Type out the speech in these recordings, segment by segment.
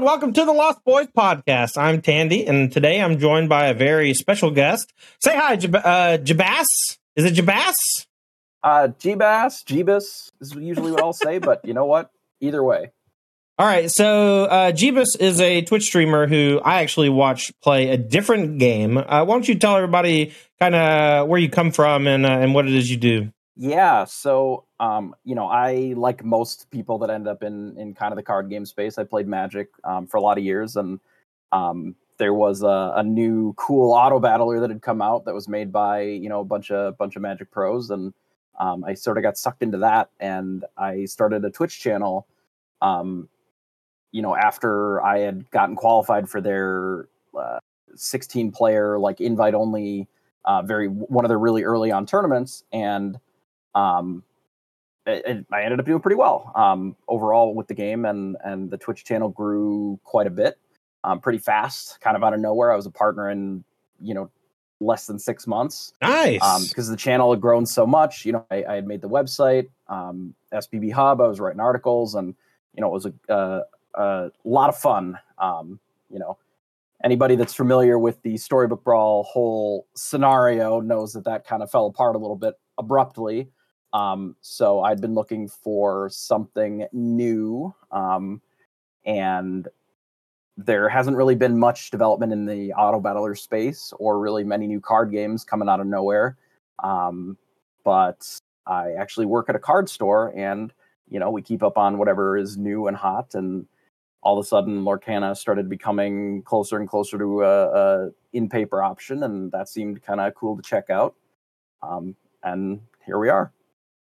And welcome to the Lost Boys podcast. I'm Tandy, and today I'm joined by a very special guest. Say hi, Jab- uh, Jabas. Is it Jabas? Uh, Jebas, Jebus is usually what I'll say, but you know what? Either way. All right, so uh, Jebus is a Twitch streamer who I actually watch play a different game. Uh, why don't you tell everybody kind of where you come from and uh, and what it is you do? Yeah, so um, you know, I like most people that end up in in kind of the card game space. I played Magic um, for a lot of years, and um, there was a, a new cool auto battler that had come out that was made by you know a bunch of bunch of Magic pros, and um, I sort of got sucked into that, and I started a Twitch channel. Um, you know, after I had gotten qualified for their uh, 16 player like invite only, uh, very one of their really early on tournaments, and um, it, I ended up doing pretty well um, overall with the game, and and the Twitch channel grew quite a bit, um, pretty fast, kind of out of nowhere. I was a partner in you know less than six months. Nice, because the channel had grown so much. You know, I, I had made the website, um, SBB Hub. I was writing articles, and you know, it was a, a, a lot of fun. Um, you know, anybody that's familiar with the Storybook Brawl whole scenario knows that that kind of fell apart a little bit abruptly. Um, so I'd been looking for something new, um, and there hasn't really been much development in the auto battler space or really many new card games coming out of nowhere. Um, but I actually work at a card store and you know we keep up on whatever is new and hot and all of a sudden Lorcana started becoming closer and closer to a, a in paper option and that seemed kind of cool to check out. Um, and here we are.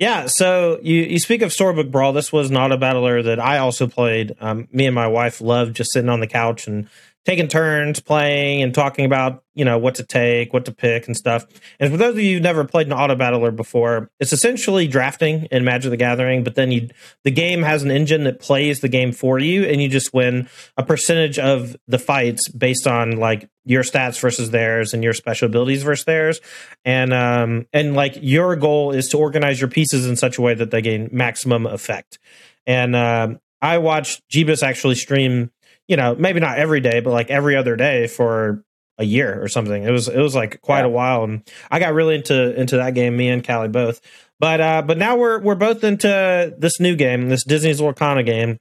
Yeah, so you, you speak of Storybook Brawl. This was not a battler that I also played. Um, me and my wife loved just sitting on the couch and taking turns playing and talking about you know what to take, what to pick, and stuff. And for those of you who've never played an auto battler before, it's essentially drafting in Magic the Gathering, but then you the game has an engine that plays the game for you, and you just win a percentage of the fights based on like your stats versus theirs and your special abilities versus theirs, and um and like your goal is to organize your pieces in such a way that they gain maximum effect. And um, I watched Jebus actually stream you know, maybe not every day, but like every other day for a year or something. It was it was like quite yeah. a while, and I got really into into that game. Me and Callie both, but uh, but now we're we're both into this new game, this Disney's Lorcana game,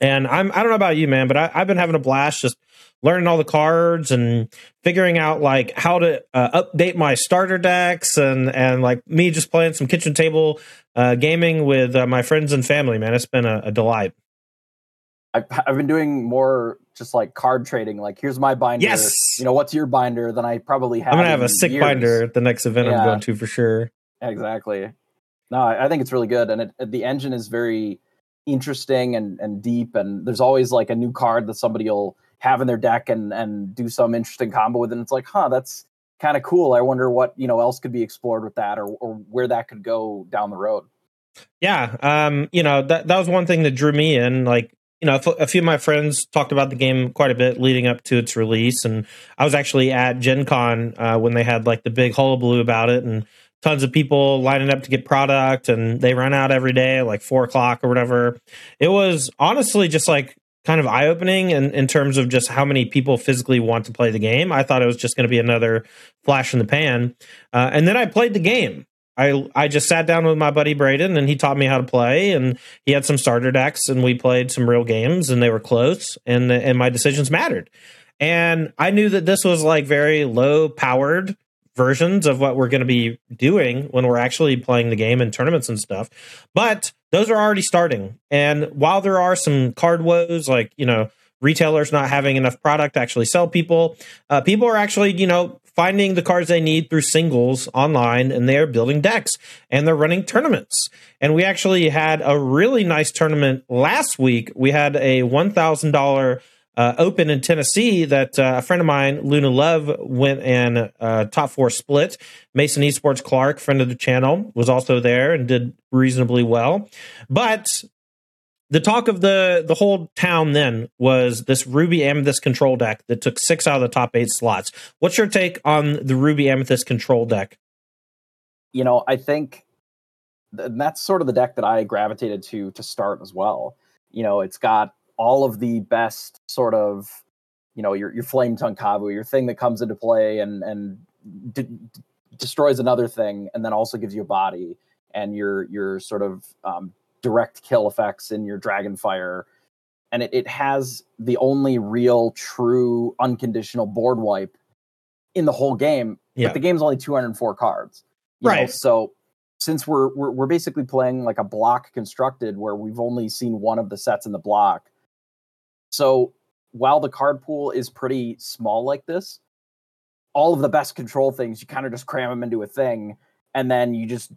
and I'm I don't know about you, man, but I, have been having a blast just learning all the cards and figuring out like how to uh, update my starter decks and and like me just playing some kitchen table uh, gaming with uh, my friends and family. Man, it's been a, a delight. I've, I've been doing more just like card trading. Like, here's my binder. Yes. You know, what's your binder? Then I probably have. I'm gonna have a sick years. binder at the next event yeah. I'm going to for sure. Exactly. No, I, I think it's really good, and it, the engine is very interesting and and deep. And there's always like a new card that somebody will have in their deck and and do some interesting combo with, and it's like, huh, that's kind of cool. I wonder what you know else could be explored with that, or or where that could go down the road. Yeah, um, you know that that was one thing that drew me in. Like you know, a few of my friends talked about the game quite a bit leading up to its release, and I was actually at Gen Con uh, when they had like the big hullabaloo about it, and tons of people lining up to get product, and they run out every day like four o'clock or whatever. It was honestly just like kind of eye opening in, in terms of just how many people physically want to play the game. I thought it was just going to be another flash in the pan, uh, and then I played the game, I I just sat down with my buddy Braden and he taught me how to play and he had some starter decks and we played some real games and they were close and and my decisions mattered. And I knew that this was like very low powered versions of what we're going to be doing when we're actually playing the game in tournaments and stuff. But those are already starting. And while there are some card woes like, you know, retailers not having enough product to actually sell people, uh, people are actually, you know, finding the cards they need through singles online and they are building decks and they're running tournaments. And we actually had a really nice tournament last week. We had a $1,000 uh, open in Tennessee that uh, a friend of mine, Luna Love, went and uh, top four split. Mason Esports Clark, friend of the channel, was also there and did reasonably well. But the talk of the the whole town then was this Ruby Amethyst control deck that took six out of the top eight slots. What's your take on the Ruby Amethyst control deck? You know, I think th- that's sort of the deck that I gravitated to to start as well. You know, it's got all of the best sort of you know your your flame tongue kavu, your thing that comes into play and and destroys another thing, and then also gives you a body and your your sort of um, direct kill effects in your dragon fire. And it, it has the only real, true, unconditional board wipe in the whole game. Yeah. But the game's only 204 cards. you know, Right. so since we're, we're we're basically playing like a block constructed where we've only seen one of the sets in the block. So while the card pool is pretty small like this, all of the best control things you kind of just cram them into a thing, and then you just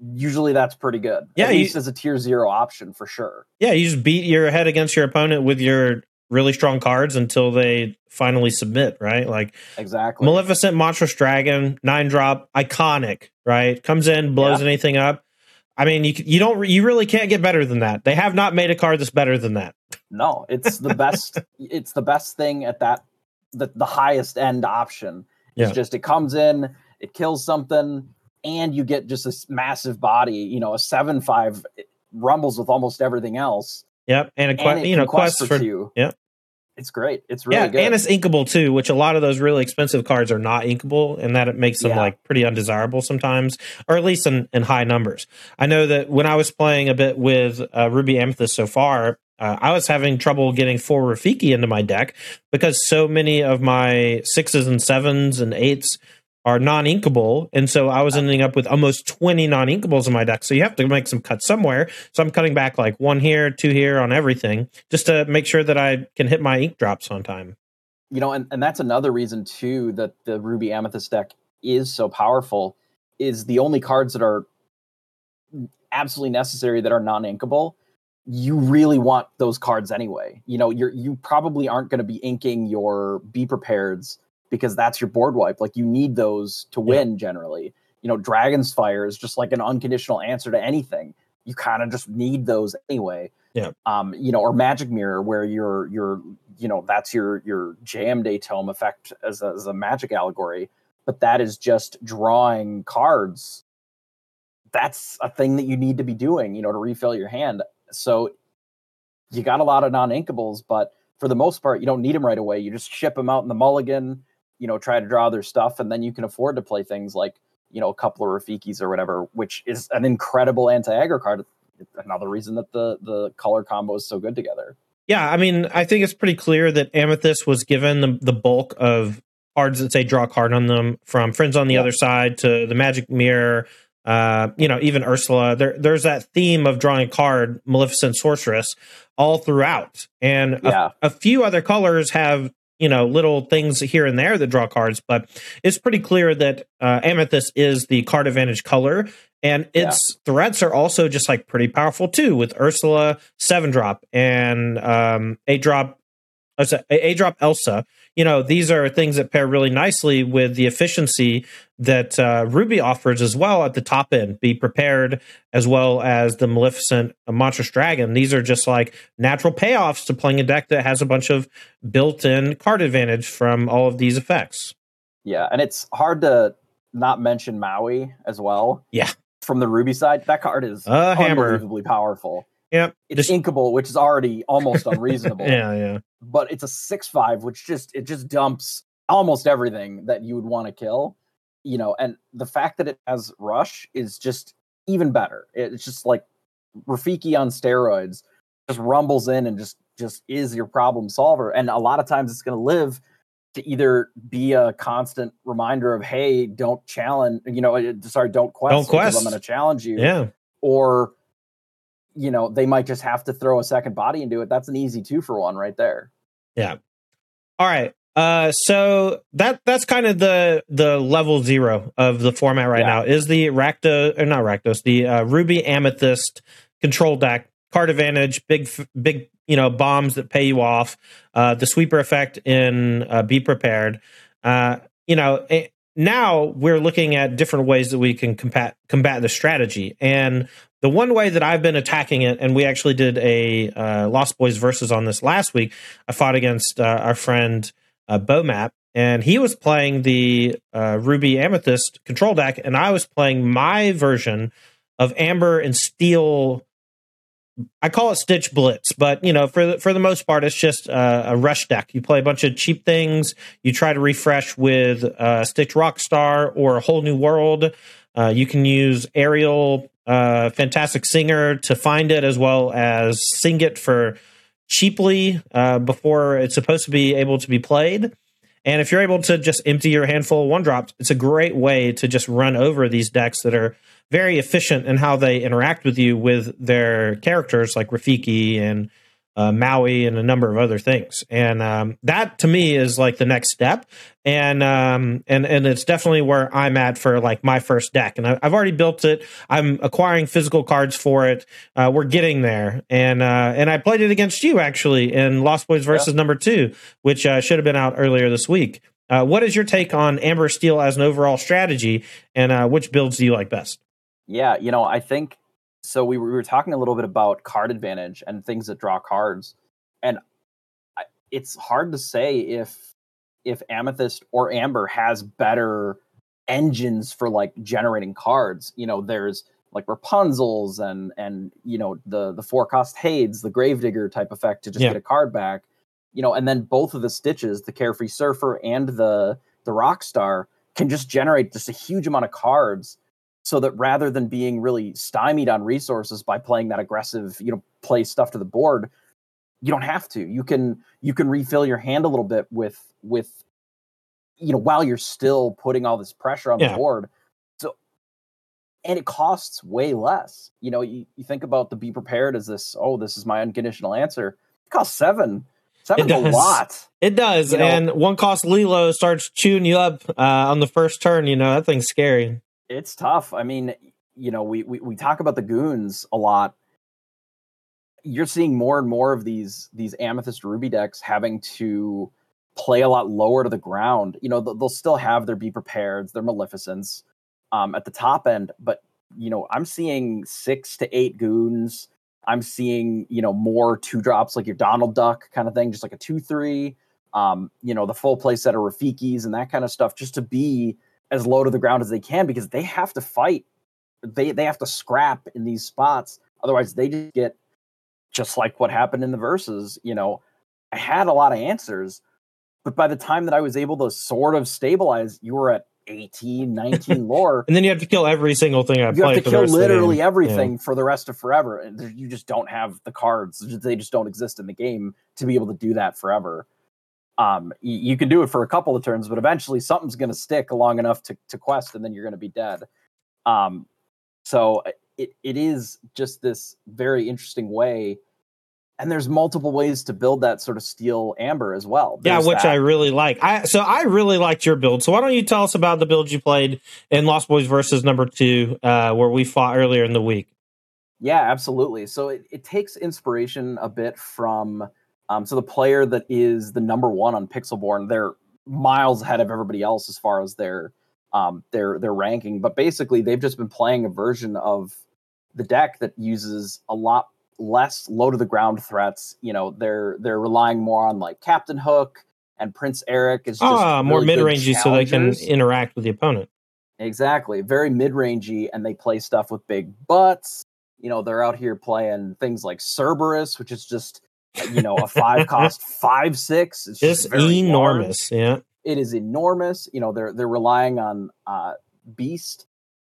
usually that's pretty good. Yeah, at you- least as a tier zero option for sure. Yeah, you just beat your head against your opponent with your really strong cards until they finally submit, right? Like Exactly. Maleficent Monstrous Dragon, nine drop, iconic, right? Comes in, blows Yeah. anything up. I mean, you you don't you really can't get better than that. They have not made a card that's better than that. No, it's the best. it's the best thing at that the the highest end option. It's Yeah. just it comes in, it kills something, and you get just this massive body. You know, a seven five rumbles with almost everything else. Yep, and a And you know quest quest for for two. Yep. It's great. It's really yeah, good. and it's inkable too, which a lot of those really expensive cards are not inkable, and that it makes them Yeah. like pretty undesirable sometimes, or at least in, in high numbers. I know that when I was playing a bit with uh, Ruby Amethyst so far, uh, I was having trouble getting four Rafiki into my deck because so many of my sixes and sevens and eights are non-inkable, and so I was ending up with almost twenty non-inkables in my deck. So you have to make some cuts somewhere. So I'm cutting back like one here, two here on everything, just to make sure that I can hit my ink drops on time. you know, and, and that's another reason too that the Ruby Amethyst deck is so powerful. Is the only cards that are absolutely necessary that are non-inkable. You really want those cards anyway. You know, you're you probably aren't going to be inking your be prepareds because that's your board wipe. Like you need those to win generally. You know, Dragon's Fire is just like an unconditional answer to anything. You kind of just need those anyway. Yeah. Um, you know, or Magic Mirror, where you're you're you know that's your your Jayemdae Tome effect as a, as a magic allegory, but that is just drawing cards. That's a thing that you need to be doing, you know, to refill your hand. So you got a lot of non-inkables, but for the most part, you don't need them right away. You just ship them out in the mulligan, you know, try to draw their stuff, and then you can afford to play things like, you know, a couple of Rafikis or whatever, which is an incredible anti-aggro card. Another reason that the the color combo is so good together. Yeah, I mean, I think it's pretty clear that Amethyst was given the, the bulk of cards that say draw a card on them from Friends on the Yeah. Other Side to the Magic Mirror, uh, you know, even Ursula. There, there's that theme of drawing a card, Maleficent Sorceress, all throughout. And a, Yeah. a few other colors have, you know, little things here and there that draw cards, but it's pretty clear that uh, Amethyst is the card advantage color. And Yeah. its threats are also just like pretty powerful too, with Ursula seven drop and um, eight drop, a drop Elsa. You know, these are things that pair really nicely with the efficiency that uh, Ruby offers as well at the top end. Be prepared as well as the Maleficent uh, Monstrous Dragon. These are just like natural payoffs to playing a deck that has a bunch of built-in card advantage from all of these effects. Yeah, and it's hard to not mention Maui as well. Yeah. From the Ruby side, that card is A hammer. unbelievably powerful. Yep. It's Just- inkable, which is already almost unreasonable. yeah, yeah. But it's a six five, which just it just dumps almost everything that you would want to kill. You know, and the fact that it has rush is just even better. It's just like Rafiki on steroids, just rumbles in and just just is your problem solver. And a lot of times it's gonna live to either be a constant reminder of hey don't challenge you know uh, sorry don't quest Don't quest. i'm going to challenge you Yeah. or you know they might just have to throw a second body into it that's an easy two for one right there Yeah. All right. Uh, so that that's kind of the the level zero of the format right Yeah. now is the Rakdos or not Rakdos the uh, Ruby Amethyst control deck card advantage big big you know bombs that pay you off uh, the sweeper effect in uh, be prepared uh, you know now we're looking at different ways that we can combat combat the strategy and the one way that I've been attacking it, and we actually did a uh, Lost Boys versus on this last week. I fought against uh, our friend uh, Bomap, and he was playing the uh, Ruby Amethyst control deck, and I was playing my version of Amber and Steel I call it Stitch Blitz, but you know, for the, for the most part, it's just uh, a rush deck. You play a bunch of cheap things. You try to refresh with uh, Stitch Rockstar or a whole new world. Uh, you can use Ariel, uh, Fantastic Singer, to find it as well as sing it for cheaply uh, before it's supposed to be able to be played. And if you're able to just empty your handful of one drops, it's a great way to just run over these decks that are very efficient in how they interact with you with their characters like Rafiki and uh, Maui and a number of other things. And um, that to me is like the next step. And um, and and it's definitely where I'm at for like my first deck. And I, have already built it. I'm acquiring physical cards for it. Uh, we're getting there. And uh, and I played it against you actually in Lost Boys versus yeah. number two, which uh, should have been out earlier this week. Uh, what is your take on Amber Steel as an overall strategy, and uh, which builds do you like best? Yeah, you know, I think so. We were, we were talking a little bit about card advantage and things that draw cards, and I, it's hard to say if if Amethyst or Amber has better engines for like generating cards. You know, there's like Rapunzel's and and you know the the four cost Hades, the Gravedigger type effect to just yeah. get a card back. You know, and then both of the stitches, the Carefree Surfer and the the Rockstar, can just generate just a huge amount of cards so that rather than being really stymied on resources by playing that aggressive, you know, play stuff to the board, you don't have to. You can you can refill your hand a little bit with with you know while you're still putting all this pressure on yeah. the board. So and it costs way less. You know, you, you think about the be prepared as this, oh, this is my unconditional answer. It costs seven. Seven's a lot. It does. You know, and one cost Lilo starts chewing you up uh, on the first turn, you know, that thing's scary. It's tough. I mean, you know, we, we we talk about the goons a lot. You're seeing more and more of these these amethyst ruby decks having to play a lot lower to the ground. You know, they'll still have their be prepared, their maleficents um, at the top end, but you know, I'm seeing six to eight goons. I'm seeing you know more two drops like your Donald Duck kind of thing, just like a two three. Um, you know, the full play set of Rafikis and that kind of stuff, just to be as low to the ground as they can because they have to fight. They they have to scrap in these spots. Otherwise, they just get just like what happened in the verses. You know, I had a lot of answers, but by the time that I was able to sort of stabilize, you were at 18, 19 lore. and then you have to kill every single thing I played. You have to kill literally everything yeah. for the rest of forever. And you just don't have the cards. They just don't exist in the game to be able to do that forever um, you, you, can do it for a couple of turns, but eventually something's going to stick long enough to, to quest, and then you're going to be dead. Um, so uh, it, it is just this very interesting way. And there's multiple ways to build that sort of steel amber as well. There's yeah, which that. I really like. I so I really liked your build. So why don't you tell us about the build you played in Lost Boys versus number two, uh, where we fought earlier in the week? Yeah, absolutely. So it, it takes inspiration a bit from um, so the player that is the number one on Pixelborn, they're miles ahead of everybody else as far as their um, their their ranking. But basically, they've just been playing a version of the deck that uses a lot less low to the ground threats. You know, they're they're relying more on like Captain Hook and Prince Eric is just ah, really more mid rangey so they can interact with the opponent. Exactly, very mid rangey, and they play stuff with big butts. You know, they're out here playing things like Cerberus, which is just you know, a five cost five six. It's just enormous. Large. Yeah, it is enormous. You know, they're they're relying on uh, Beast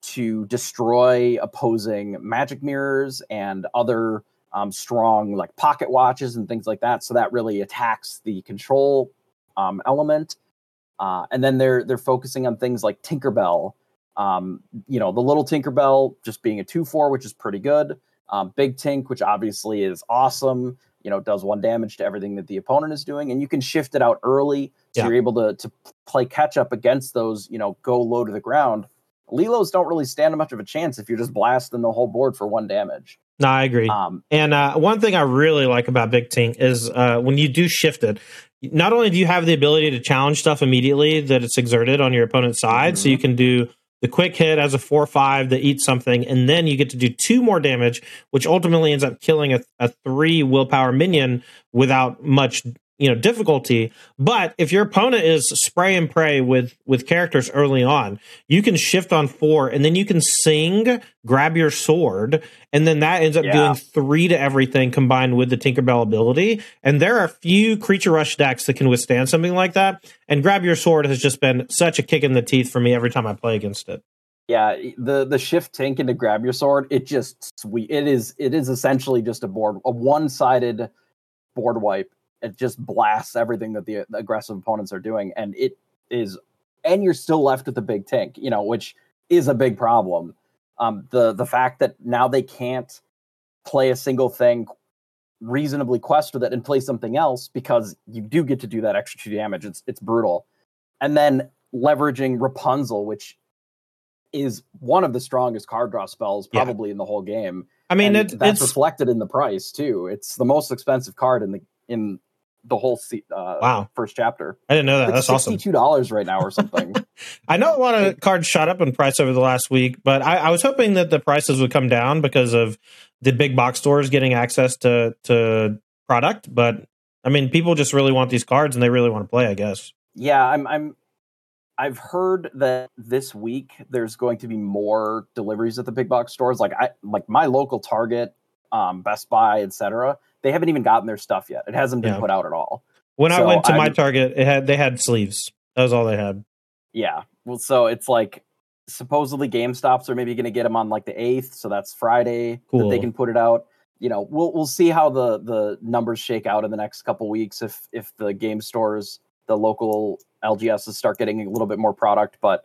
to destroy opposing magic mirrors and other um, strong like pocket watches and things like that. So that really attacks the control um, element. Uh, and then they're they're focusing on things like Tinkerbell. Um, you know, the little Tinkerbell just being a two four, which is pretty good. Um, Big Tink, which obviously is awesome you know does one damage to everything that the opponent is doing and you can shift it out early so yeah. you're able to to play catch up against those you know go low to the ground lilos don't really stand much of a chance if you're just blasting the whole board for one damage no i agree um, and uh, one thing i really like about big tink is uh, when you do shift it not only do you have the ability to challenge stuff immediately that it's exerted on your opponent's side mm-hmm. so you can do the quick hit as a 4 5 that eats something, and then you get to do two more damage, which ultimately ends up killing a, a three willpower minion without much you know difficulty but if your opponent is spray and pray with with characters early on you can shift on four and then you can sing grab your sword and then that ends up Yeah. doing three to everything combined with the tinkerbell ability and there are few creature rush decks that can withstand something like that and grab your sword has just been such a kick in the teeth for me every time i play against it Yeah, the the shift Tink and to grab your sword, it just sweet. It is it is essentially just a board a one sided board wipe. It just blasts everything that the, the aggressive opponents are doing, and it is and you're still left with the big Tink, you know, which is a big problem. Um, the the fact that now they can't play a single thing reasonably quest with it and play something else because you do get to do that extra two damage. It's it's brutal, and then leveraging Rapunzel, which is one of the strongest card draw spells Yeah. probably in the whole game. i mean it, that's it's reflected in the price too. It's the most expensive card in the in the whole se- uh, wow first chapter. i didn't know that Like that's awesome Sixty two dollars right now or something. I know a lot of cards shot up in price over the last week, but I, I was hoping that the prices would come down because of the big box stores getting access to to product. But I mean, people just really want these cards and they really want to play. I guess. yeah, I'm I'm I've heard that this week there's going to be more deliveries at the big box stores. Like I like my local Target, um, Best Buy, etc. They haven't even gotten their stuff yet. It hasn't been Yeah. put out at all. When I went to my I'm- Target, it had they had sleeves. That was all they had. Yeah. Well, so it's like supposedly GameStops are maybe going to get them on like the eighth, so that's Friday that they can put it out. You know, we'll we'll see how the the numbers shake out in the next couple weeks if if the game stores, the local LGSs start getting a little bit more product. But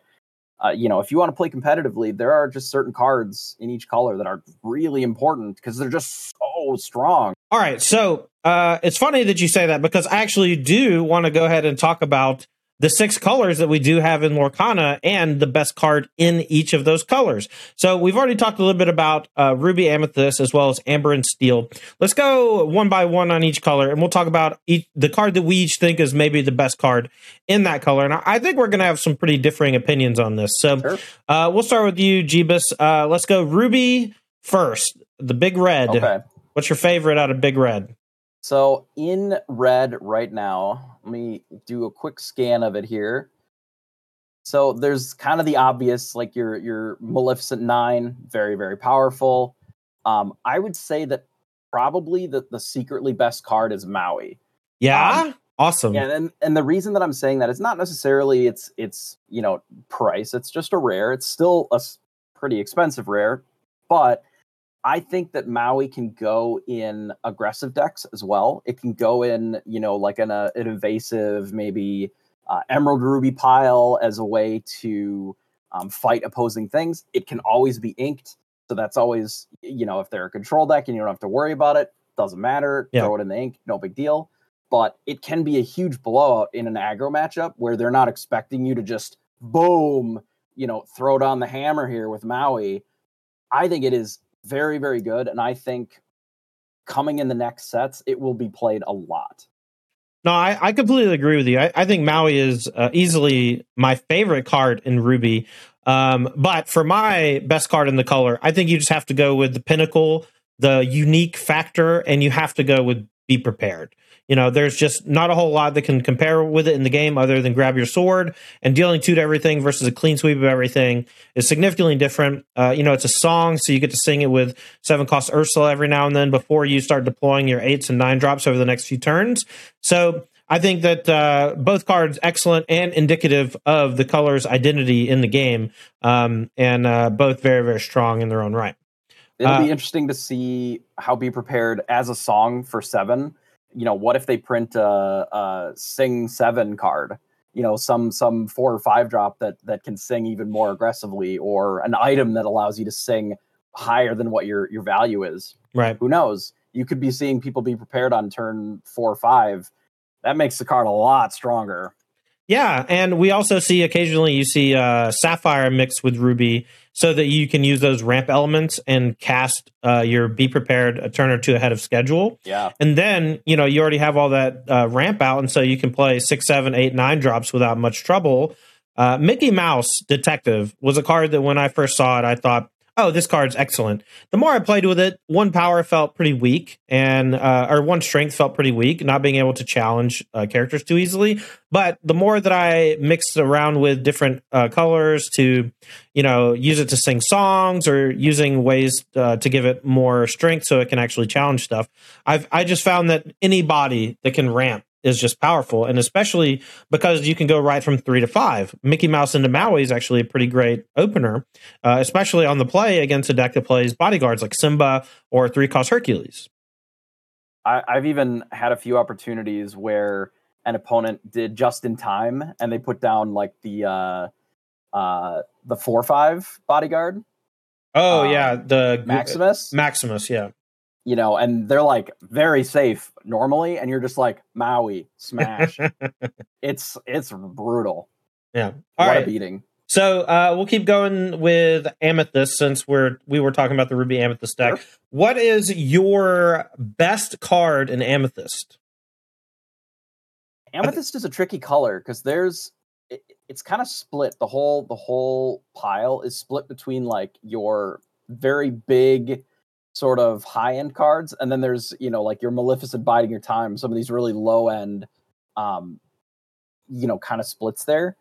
uh, you know, if you want to play competitively, there are just certain cards in each color that are really important because they're just so strong. All right, so uh, it's funny that you say that because I actually do want to go ahead and talk about the six colors that we do have in Lorcana and the best card in each of those colors. So we've already talked a little bit about uh, Ruby Amethyst as well as Amber and Steel. Let's go one by one on each color, and we'll talk about each, the card that we each think is maybe the best card in that color. And I, think we're going to have some pretty differing opinions on this. So Sure. uh, we'll start with you, Jebus. Uh, let's go Ruby first. The Big Red. Okay. What's your favorite out of Big Red? So in red right now, let me do a quick scan of it here. So there's kind of the obvious, like your your Maleficent Nine, very very powerful. Um, I would say that probably the the secretly best card is Maui. Yeah, awesome. Yeah, and and the reason that I'm saying that is not necessarily it's it's you know price. It's just a rare. It's still a pretty expensive rare, but I think that Maui can go in aggressive decks as well. It can go in you know like an, uh, an invasive maybe uh, Emerald Ruby pile as a way to um, fight opposing things. It can always be inked, so that's always you know if they're a control deck and you don't have to worry about it, doesn't matter. Yeah. Throw it in the ink, no big deal but it can be a huge blowout in an aggro matchup where they're not expecting you to just boom, you know, throw down the hammer here with Maui. I think it is very, very good. And I think coming in the next sets, it will be played a lot. No, I, I completely agree with you. I, I think Maui is uh, easily my favorite card in Ruby. Um, but for my best card in the color, I think you just have to go with the pinnacle, the unique factor, and you have to go with be prepared. You know, there's just not a whole lot that can compare with it in the game other than grab your sword and dealing two to everything versus a clean sweep of everything is significantly different. Uh, you know, it's a song, so you get to sing it with seven cost Ursula every now and then before you start deploying your eights and nine drops over the next few turns. So I think that uh, both cards excellent and indicative of the color's identity in the game, um, and uh, both very very strong in their own right. It'll Uh, be interesting to see how Be Prepared as a song for seven. You know, what if they print a, a Sing Seven card? You know, some some four or five drop that that can sing even more aggressively, or an item that allows you to sing higher than what your your value is. Right. Who knows? You could be seeing people be prepared on turn four or five. That makes the card a lot stronger. Yeah, and we also see occasionally you see uh, Sapphire mixed with Ruby, so that you can use those ramp elements and cast uh, your Be Prepared a turn or two ahead of schedule. Yeah. And then, you know, you already have all that uh, ramp out, and so you can play six, seven, eight, nine drops without much trouble. Uh, Mickey Mouse Detective was a card that when I first saw it, I thought, oh, this card's excellent. The more I played with it, one power felt pretty weak, and uh, or one strength felt pretty weak, not being able to challenge uh, characters too easily. But the more that I mixed around with different uh, colors to, you know, use it to sing songs or using ways uh, to give it more strength so it can actually challenge stuff, I've I just found that any body that can ramp is just powerful, and especially because you can go right from three to five. Mickey Mouse into Maui is actually a pretty great opener, uh, especially on the play against a deck that plays bodyguards like Simba or three cost Hercules. I, I've even had a few opportunities where an opponent did just in time, and they put down like the uh, uh, the four five bodyguard. Oh um, yeah, the Maximus. Maximus, yeah you know, and they're like very safe normally, and you're just like Maui smash. it's it's brutal. Yeah, All what right. a beating. So uh, we'll keep going with Amethyst since we're we were talking about the Ruby Amethyst deck. Sure. What is your best card in Amethyst? Amethyst is a tricky color because there's it, it's kind of split. The whole the whole pile is split between like your very big sort of high end cards, and then there's you know like your Maleficent biding your time, some of these really low end, um, you know, kind of splits there.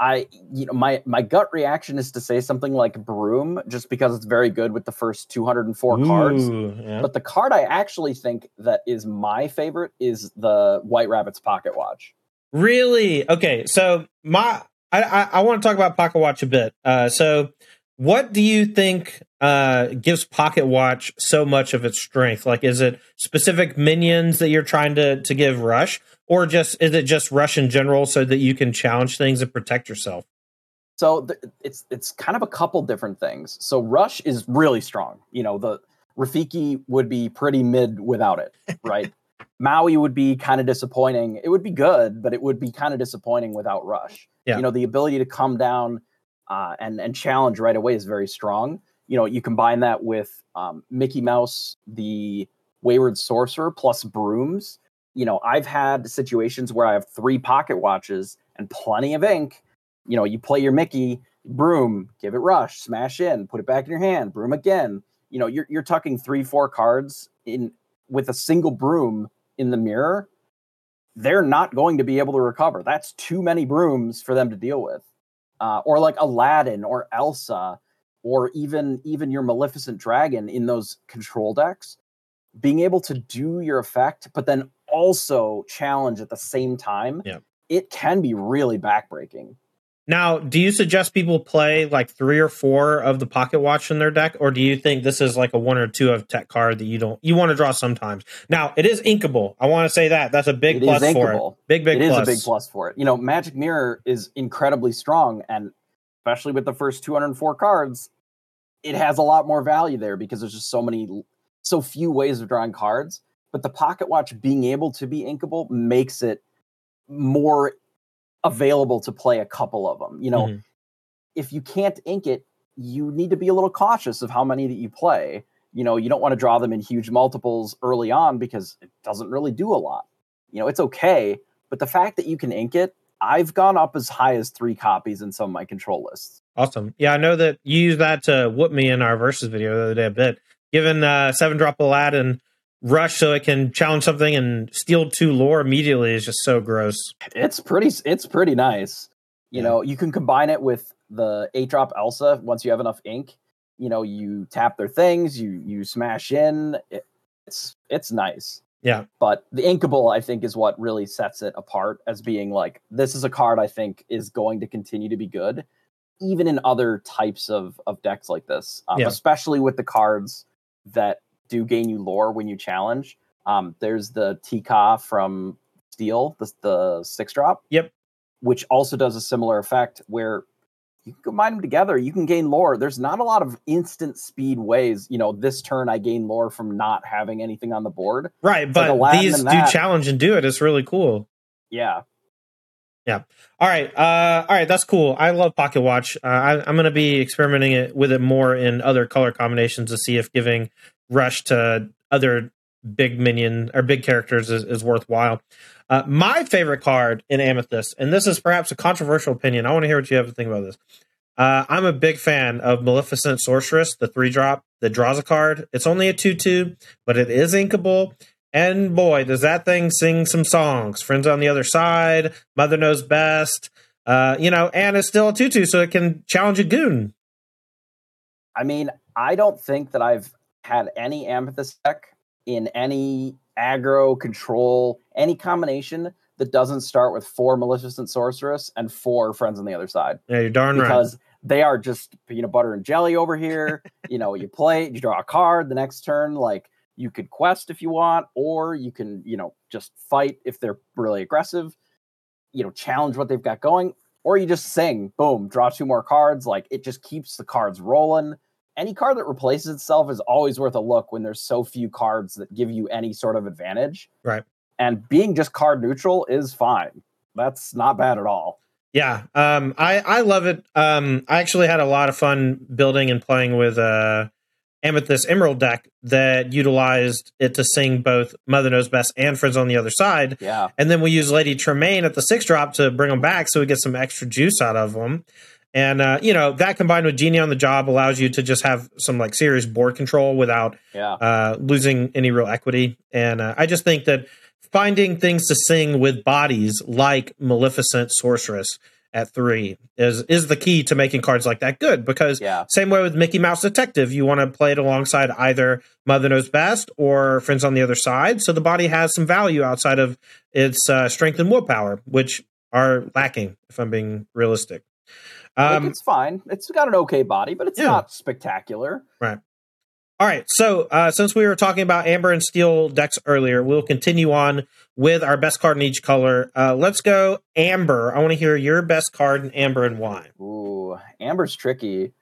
I you know my my gut reaction is to say something like Broom just because it's very good with the first 204 Ooh, cards. Yeah. But the card I actually think that is my favorite is the White Rabbit's Pocket Watch. Really? Okay, so my I I, I want to talk about Pocket Watch a bit. Uh, so what do you think uh, gives Pocket Watch so much of its strength? Like, is it specific minions that you're trying to to give rush, or just is it just rush in general so that you can challenge things and protect yourself? So th- it's it's kind of a couple different things. So rush is really strong. You know, the Rafiki would be pretty mid without it, right? Maui would be kind of disappointing. It would be good, but it would be kind of disappointing without rush. Yeah. You know, the ability to come down uh, and and challenge right away is very strong. You know, you combine that with um, Mickey Mouse, the Wayward Sorcerer, plus brooms. You know, I've had situations where I have three pocket watches and plenty of ink. You know, you play your Mickey broom, give it rush, smash in, put it back in your hand, broom again. You know, you're you're tucking three, four cards in with a single broom in the mirror. They're not going to be able to recover. That's too many brooms for them to deal with uh, or like Aladdin or Elsa, or even even your Maleficent Dragon in those control decks, being able to do your effect, but then also challenge at the same time, yeah. it can be really backbreaking. Now, do you suggest people play like three or four of the pocket watch in their deck, or do you think this is like a one or two of tech card that you don't you want to draw sometimes? Now, it is inkable. I want to say that that's a big it plus for it. Big big. It plus. is a big plus for it. You know, Magic Mirror is incredibly strong, and especially with the first 204 cards, it has a lot more value there because there's just so many, so few ways of drawing cards. But the pocket watch being able to be inkable makes it more available to play a couple of them. You know, mm-hmm. if you can't ink it, you need to be a little cautious of how many that you play. You know, you don't want to draw them in huge multiples early on because it doesn't really do a lot. You know, it's okay, but the fact that you can ink it, I've gone up as high as three copies in some of my control lists. Awesome. Yeah, I know that you used that to whoop me in our versus video the other day a bit. Given uh, seven drop Aladdin rush so it can challenge something and steal two lore immediately is just so gross. It's pretty it's pretty nice. You yeah. know, you can combine it with the eight drop Elsa once you have enough ink. You know, you tap their things, you you smash in. It, it's it's nice. Yeah. But the inkable, I think, is what really sets it apart as being like this is a card I think is going to continue to be good, even in other types of of decks like this. Um, yeah. Especially with the cards that do gain you lore when you challenge. Um, there's the Tika from Steel, the, the six drop. Yep. Which also does a similar effect where you can combine them together. You can gain lore. There's not a lot of instant speed ways. You know, this turn I gain lore from not having anything on the board. Right, but like these do challenge and do it. It's really cool. Yeah. Yeah. All right. Uh, all right. That's cool. I love Pocket Watch. Uh, I, am going to be experimenting it, with it more in other color combinations to see if giving rush to other big minion or big characters is, is worthwhile. Uh, my favorite card in Amethyst, and this is perhaps a controversial opinion. I want to hear what you have to think about this. Uh, I'm a big fan of Maleficent Sorceress, the three drop that draws a card. It's only a 2 2, but it is inkable. And boy, does that thing sing some songs. Friends on the Other Side, Mother Knows Best, uh, you know, and it's still a 2 2, so it can challenge a goon. I mean, I don't think that I've had any Amethyst deck in any aggro, control, any combination that doesn't start with four Maleficent Sorceress and four Friends on the Other Side. Yeah, you're darn right. because right. they are just peanut butter and jelly over here. you know, you play, you draw a card the next turn, like you could quest if you want, or you can, you know, just fight if they're really aggressive, you know, challenge what they've got going, or you just sing, boom, draw two more cards. Like it just keeps the cards rolling. Any card that replaces itself is always worth a look when there's so few cards that give you any sort of advantage. Right. And being just card neutral is fine. That's not bad at all. Yeah, um, I I love it. Um, I actually had a lot of fun building and playing with uh, Amethyst Emerald deck that utilized it to sing both Mother Knows Best and Friends on the Other Side. Yeah. And then we use Lady Tremaine at the six drop to bring them back so we get some extra juice out of them. And, uh, you know, that combined with Genie on the Job allows you to just have some like serious board control without Yeah. uh, losing any real equity. And uh, I just think that finding things to sing with bodies like Maleficent Sorceress at three is is the key to making cards like that good because Yeah. same way with Mickey Mouse Detective, you want to play it alongside either Mother Knows Best or Friends on the Other Side, so the body has some value outside of its uh, strength and willpower, which are lacking. If I'm being realistic, Like, um, it's fine. It's got an okay body, but it's Yeah. not spectacular. Right. All right. So uh, since we were talking about Amber and Steel decks earlier, we'll continue on with our best card in each color. Uh, let's go Amber. I want to hear your best card in Amber and why. Ooh, Amber's tricky.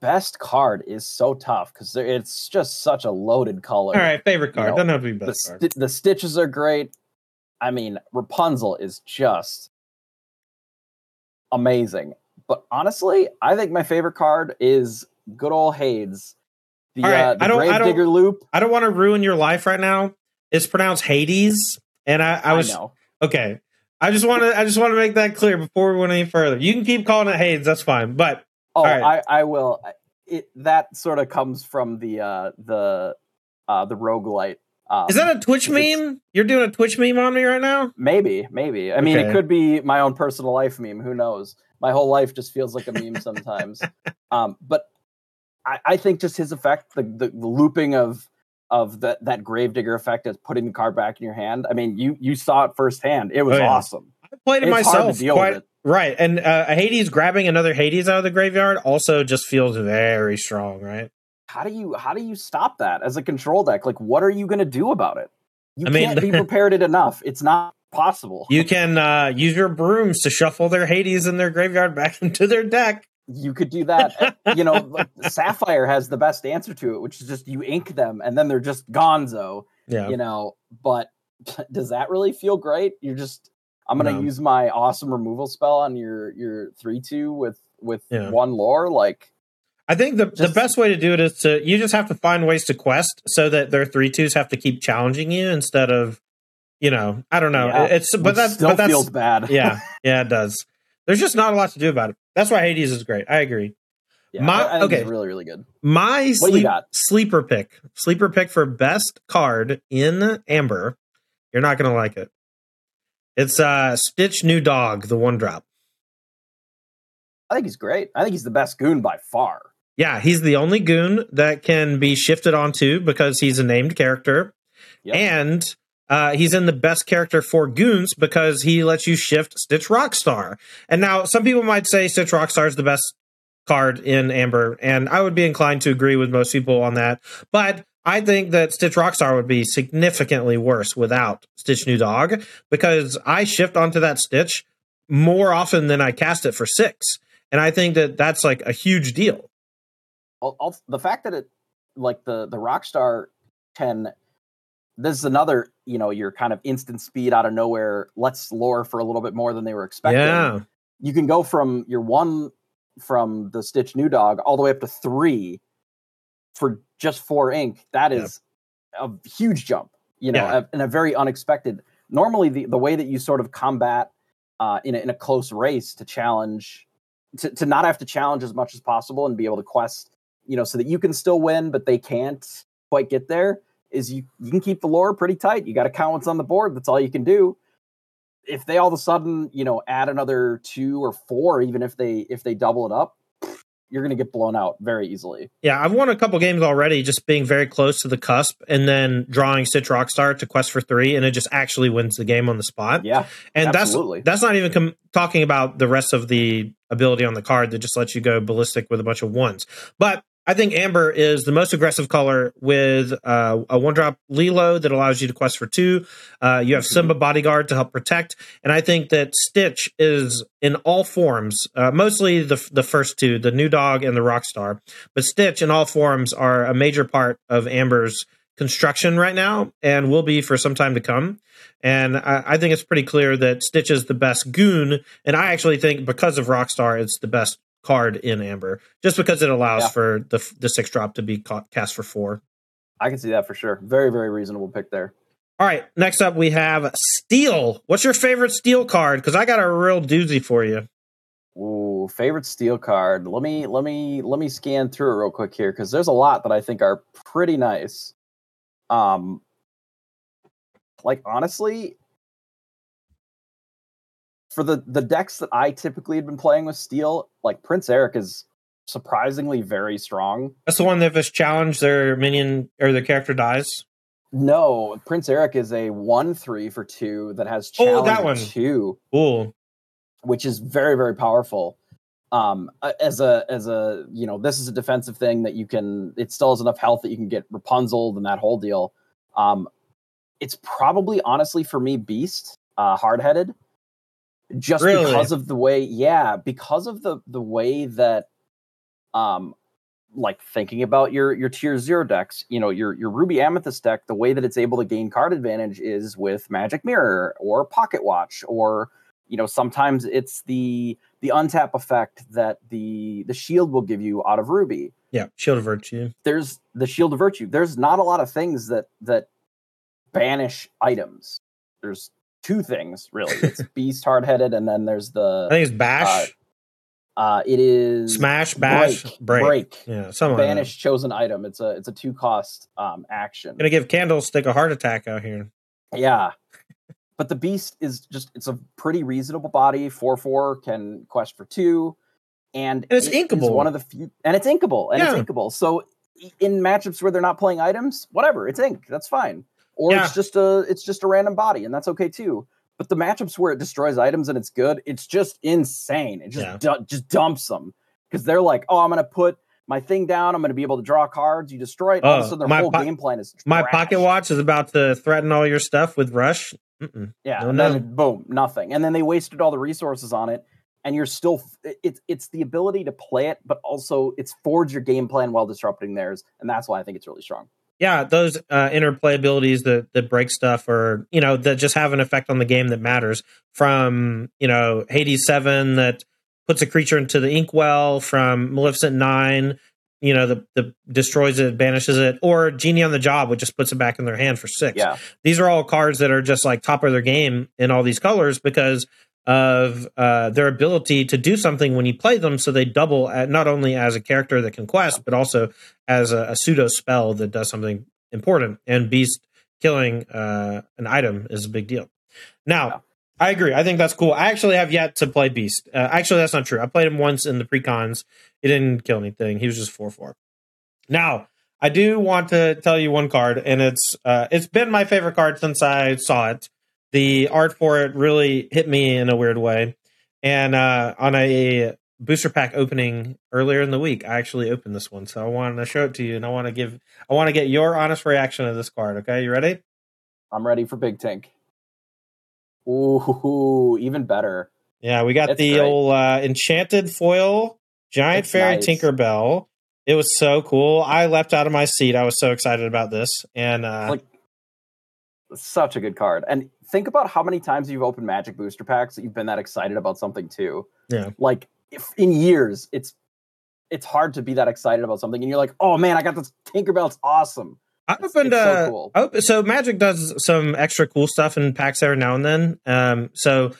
Best card is so tough because it's just such a loaded color. All right, favorite card. You know, Doesn't have to be the, best card. sti- the stitches are great. I mean, Rapunzel is just amazing. But honestly, I think my favorite card is good old Hades. The, All right, uh, the I don't- I don't- Gravedigger loop. I don't want to ruin your life right now. It's pronounced Hades, and I, I was know. okay. I just want to I just want to make that clear before we went any further. You can keep calling it Hades, that's fine. But Oh, right. I, I will. It that sort of comes from the uh the uh the roguelite. Um, is that a Twitch meme? You're doing a Twitch meme on me right now? Maybe, maybe. I mean, Okay. it could be my own personal life meme. Who knows? My whole life just feels like a meme sometimes. um, but I, I think just his effect, the, the, the looping of of that that gravedigger effect as putting the card back in your hand. I mean, you you saw it firsthand. It was Oh, yeah. awesome. I played it It's myself quite it. right. And uh, a Hades grabbing another Hades out of the graveyard also just feels very strong, right? How do you how do you stop that as a control deck? Like, what are you going to do about it? You I mean- can't be prepared it enough. It's not possible. You can uh, use your brooms to shuffle their Hades and their graveyard back into their deck. you could do that. you know, like, Sapphire has the best answer to it, which is just you ink them and then they're just gonzo. Yeah. You know, but does that really feel great? You're just I'm gonna No. use my awesome removal spell on your your three two with with Yeah. one lore. Like I think the, the best way to do it is to you just have to find ways to quest so that their three twos have to keep challenging you instead of you know I don't know Yeah, it's but that's still but that's feels bad. yeah yeah it does. There's just not a lot to do about it. That's why Hades is great. I agree. Yeah, My- I, I think okay. really really good. My What do you sleep, got? sleeper pick sleeper pick for best card in Amber. You're not gonna like it. It's uh Stitch New Dog, the one drop. I think he's great. I think he's the best goon by far. Yeah, he's the only goon that can be shifted onto because he's a named character. Yep. And uh, he's in the best character for goons because he lets you shift Stitch Rockstar. And now some people might say Stitch Rockstar is the best card in Amber, and I would be inclined to agree with most people on that. But I think that Stitch Rockstar would be significantly worse without Stitch New Dog because I shift onto that Stitch more often than I cast it for six. And I think that that's like a huge deal. Al- the fact that it like the the rockstar can this is another you know your kind of instant speed out of nowhere let's lore for a little bit more than they were expecting Yeah. you can go from your one from the stitch new dog all the way up to three for just four ink That is a huge jump you know Yeah. a- and a very unexpected normally the, the way that you sort of combat uh, in, a, in a close race to challenge to, to not have to challenge as much as possible and be able to quest, you know, so that you can still win, but they can't quite get there. Is you you can keep the lore pretty tight. You got to count what's on the board. That's all you can do. If they all of a sudden, you know, add another two or four, even if they if they double it up, you're going to get blown out very easily. Yeah, I've won a couple games already, just being very close to the cusp, and then drawing Stitch Rockstar to quest for three, and it just actually wins the game on the spot. Yeah, and absolutely. that's that's not even com- talking about the rest of the ability on the card that just lets you go ballistic with a bunch of ones. But I think Amber is the most aggressive color with uh, a one drop Lilo that allows you to quest for two. Uh, you have. Simba Bodyguard to help protect, and I think that Stitch is in all forms, uh, mostly the the first two, the New Dog and the Rockstar, but Stitch in all forms are a major part of Amber's construction right now and will be for some time to come. And I, I, think it's pretty clear that Stitch is the best goon. And I actually think because of Rockstar, it's the best card in Amber, just because it allows yeah. for the the six drop to be cast for four. I can see that for sure. Very very reasonable pick there. All right, next up we have Steel. What's your favorite Steel card? Because I got a real doozy for you. Ooh, favorite Steel card. Let me let me let me scan through it real quick here because there's a lot that I think are pretty nice. Um, like honestly, for the the decks that I typically had been playing with steel, like Prince Eric is surprisingly very strong. That's the one that if it's challenged, their minion or their character dies. No, Prince Eric is a one three for two that has challenge oh, that one. two. Cool. Which is very, very powerful. Um as a as a you know, this is a defensive thing that you can it still has enough health that you can get Rapunzel and that whole deal. Um it's probably honestly for me Beast, uh hard headed just really? because of the way yeah because of the the way that um like thinking about your your tier zero decks you know your your ruby amethyst deck the way that it's able to gain card advantage is with magic mirror or pocket watch or you know sometimes it's the the untap effect that the the shield will give you out of ruby. Yeah shield of virtue. There's the shield of virtue. There's not a lot of things that that banish items. There's two things really. It's Beast hard headed, and then there's the I think it's Bash. Uh, uh, it is Smash Bash Break. Break. break. Yeah, some banish chosen item. It's a it's a two cost um action. Gonna give Candlestick a heart attack out here. Yeah. but the beast is just it's a pretty reasonable body. Four four can quest for two. And, and it's it inkable. One of the few and it's inkable. And yeah. it's inkable. So in matchups where they're not playing items, whatever, it's ink. That's fine or yeah. it's just a it's just a random body, and that's okay too. But the matchups where it destroys items and it's good, it's just insane. It just yeah. du- just dumps them because they're like, oh, I'm gonna put my thing down. I'm going to be able to draw cards. You destroy it. All of a oh, sudden, their whole po- game plan is trash. my pocket watch is about to threaten all your stuff with rush. Mm-mm. Yeah, no, and then no. boom, nothing. And then they wasted all the resources on it, and you're still. It's it's the ability to play it, but also it's forge your game plan while disrupting theirs, and that's why I think it's really strong yeah, those uh, interplay abilities that that break stuff, or you know, that just have an effect on the game that matters. From you know, Hades Seven that puts a creature into the inkwell. From Maleficent Nine, you know, the the destroys it, banishes it, or Genie on the Job, which just puts it back in their hand for six. Yeah, these are all cards that are just like top of their game in all these colors because of uh, their ability to do something when you play them. So they double at, not only as a character that can quest, but also as a, a pseudo spell that does something important. And Beast killing uh, an item is a big deal. Now. I agree. I think that's cool. I actually have yet to play Beast. Uh, actually, that's not true. I played him once in the precons. He didn't kill anything. He was just four four. Now, I do want to tell you one card, and it's uh, it's been my favorite card since I saw it the art for it really hit me in a weird way. And uh, on a booster pack opening earlier in the week, I actually opened this one, so I wanted to show it to you, and I want to give, I want to get your honest reaction to this card. Okay, you ready? I'm ready for Big Tank. Ooh, even better. Yeah, we got the great. old uh, enchanted foil giant fairy nice. Tinkerbell. It was so cool. I leapt out of my seat. I was so excited about this, and uh, like such a good card. And think about how many times you've opened Magic booster packs that you've been that excited about something too. Yeah. Like if in years, it's it's hard to be that excited about something, and you're like, oh man, I got this Tinkerbell. It's awesome. I opened it's, uh, so, cool. so Magic does some extra cool stuff in packs every now and then. Um, so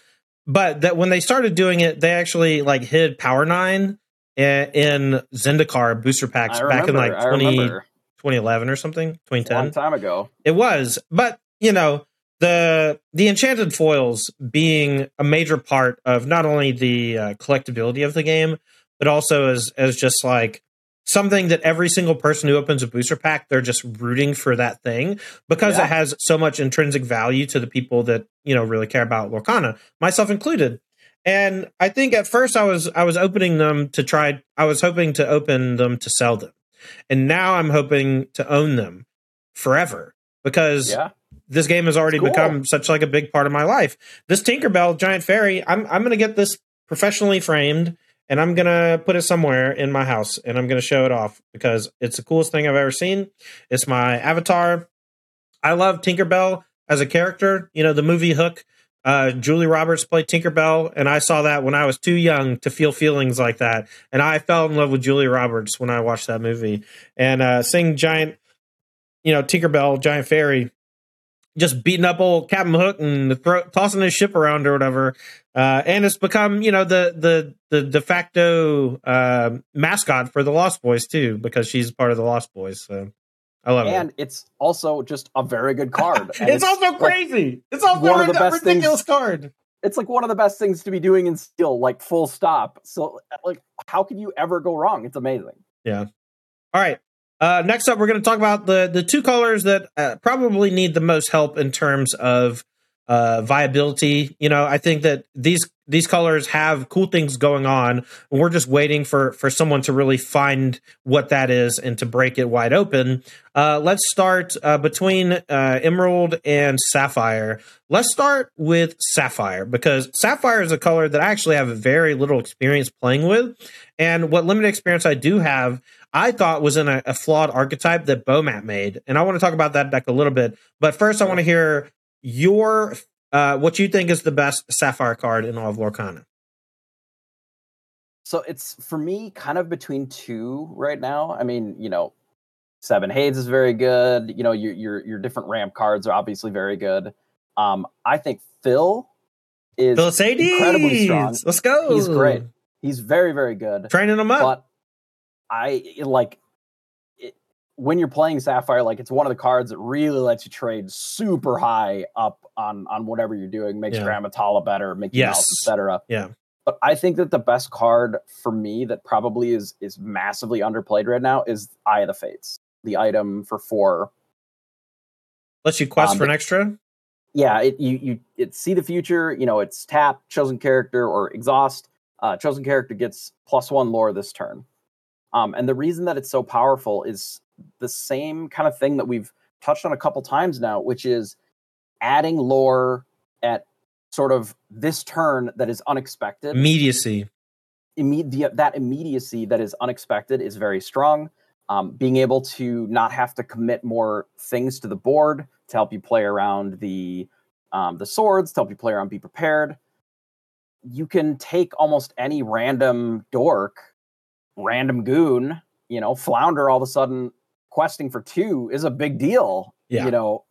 but that when they started doing it, they actually like hid Power Nine in, in Zendikar booster packs I back in like I 20, 2011 or something, a long 2010. time ago. It was, but you know the the enchanted foils being a major part of not only the uh, collectability of the game, but also as as just like something that every single person who opens a booster pack they're just rooting for that thing because Yeah. it has so much intrinsic value to the people that you know really care about Lorcana, myself included. And I think at first I was I was opening them to try I was hoping to open them to sell them. And now I'm hoping to own them forever because Yeah. This game has already cool. become such like a big part of my life. This Tinkerbell giant fairy, I'm I'm gonna get this professionally framed and I'm gonna put it somewhere in my house and I'm gonna show it off because it's the coolest thing I've ever seen. It's my avatar. I love Tinkerbell as a character. You know, the movie Hook. Uh, Julia Roberts played Tinkerbell, and I saw that when I was too young to feel feelings like that. And I fell in love with Julia Roberts when I watched that movie. And uh, seeing giant, you know, Tinkerbell, giant fairy, just beating up old Captain Hook and throw, tossing his ship around or whatever. Uh, and it's become, you know, the the the de facto uh, mascot for the Lost Boys too, because she's part of the Lost Boys. So I love it. And it's also just a very good card. it. And It's, also like, crazy. it's also one a of the best ridiculous things- card. it's like one of the best things to be doing in steel, like full stop. So like how can you ever go wrong? It's amazing. Yeah. All right. Uh, next up, we're going to talk about the the two colors that uh, probably need the most help in terms of uh, viability. You know, I think that these these colors have cool things going on. And we're just waiting for for someone to really find what that is and to break it wide open. Uh, let's start uh, between uh, Emerald and Sapphire. Let's start with Sapphire because Sapphire is a color that I actually have very little experience playing with, and what limited experience I do have. I thought was in a, a flawed archetype that Bomat made, and I want to talk about that back a little bit. But first, I want to hear your uh, what do you think is the best Sapphire card in all of Lorcana. So it's for me kind of between two right now. I mean, you know, Seven Hades is very good. You know, your your your different ramp cards are obviously very good. Um, I think Phil is incredibly strong. Let's go. He's great. He's very very good. Training them up. But I like when you're playing Sapphire, like it's one of the cards that really lets you trade super high up on on whatever you're doing, makes Yeah. Gramma Tala better, Mickey Yes. Mouse, etc. Yeah. But I think that the best card for me that probably is is massively underplayed right now is Eye of the Fates, the item for four. Lets you quest um, for an extra. Yeah, it you you it see the future. You know, it's tap chosen character or exhaust. Uh, chosen character gets plus one lore this turn. Um, and the reason that it's so powerful is the same kind of thing that we've touched on a couple times now, which is adding lore at sort of this turn that is unexpected. Immediacy. Imme- the, that immediacy that is unexpected is very strong. Um, being able to not have to commit more things to the board to help you play around the um, the swords, to help you play around, be prepared. You can take almost any random dork, random goon, you know, flounder. All of a sudden, questing for two is a big deal. Yeah. You know,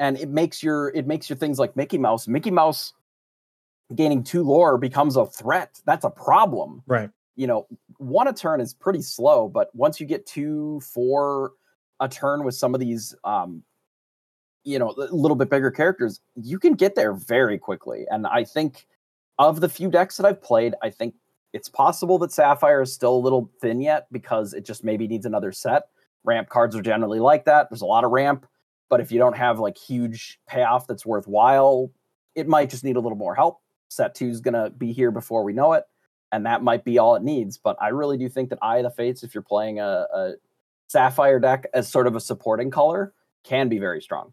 and it makes your it makes your things like Mickey Mouse. Mickey Mouse gaining two lore becomes a threat. That's a problem Right. you know, one a turn is pretty slow, but once you get two, four a turn with some of these, um, you know, a little bit bigger characters, you can get there very quickly. And I think of the few decks that I've played, I think it's possible that Sapphire is still a little thin yet because it just maybe needs another set. Ramp cards are generally like that. There's a lot of ramp, but if you don't have like huge payoff that's worthwhile, it might just need a little more help. Set two is going to be here before we know it and that might be all it needs. But I really do think that Eye of the Fates, if you're playing a, a Sapphire deck as sort of a supporting color, can be very strong.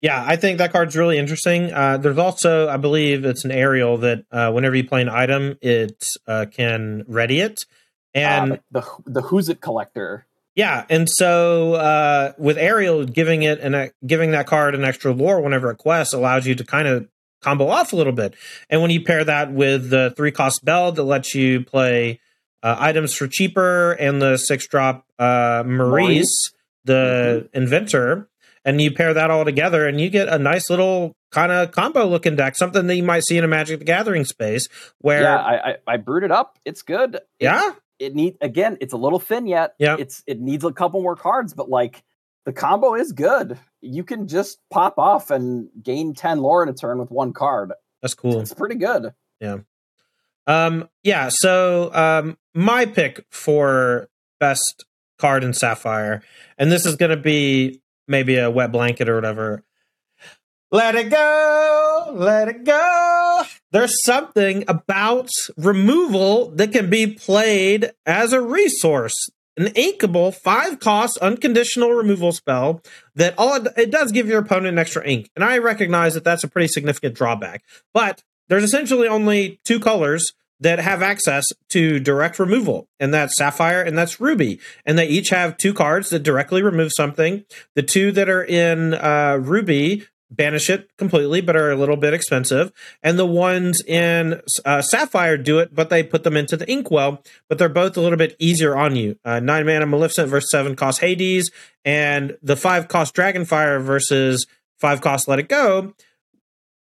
Yeah, I think that card's really interesting. Uh, there's also, I believe, it's an Ariel that uh, whenever you play an item, it uh, can ready it. And uh, the the Who's It collector. Yeah, and so uh, with Ariel giving it and giving that card an extra lore whenever it quests allows you to kind of combo off a little bit. And when you pair that with the three cost bell that lets you play uh, items for cheaper and the six drop uh, Maurice, Maurice. the inventor, and you pair that all together and you get a nice little kind of combo looking deck, something that you might see in a Magic the Gathering space. Where yeah, I, I, I brewed it up. It's good. It, yeah, it need again. It's a little thin yet. Yeah, it's it needs a couple more cards, but like the combo is good. You can just pop off and gain ten lore in a turn with one card. That's cool. It's pretty good. Yeah. Um. Yeah. So, um, my pick for best card in Sapphire, and this is going to be maybe a wet blanket or whatever. Let it go, let it go. There's something about removal that can be played as a resource. An inkable five cost unconditional removal spell that all it, it does give your opponent an extra ink. And I recognize that that's a pretty significant drawback. But there's essentially only two colors that have access to direct removal, and that's Sapphire and that's Ruby. And they each have two cards that directly remove something. The two that are in uh, Ruby banish it completely, but are a little bit expensive. And the ones in uh, Sapphire do it, but they put them into the Inkwell, but they're both a little bit easier on you. Uh, nine mana Maleficent versus seven cost Hades, and the five cost Dragonfire versus five cost Let It Go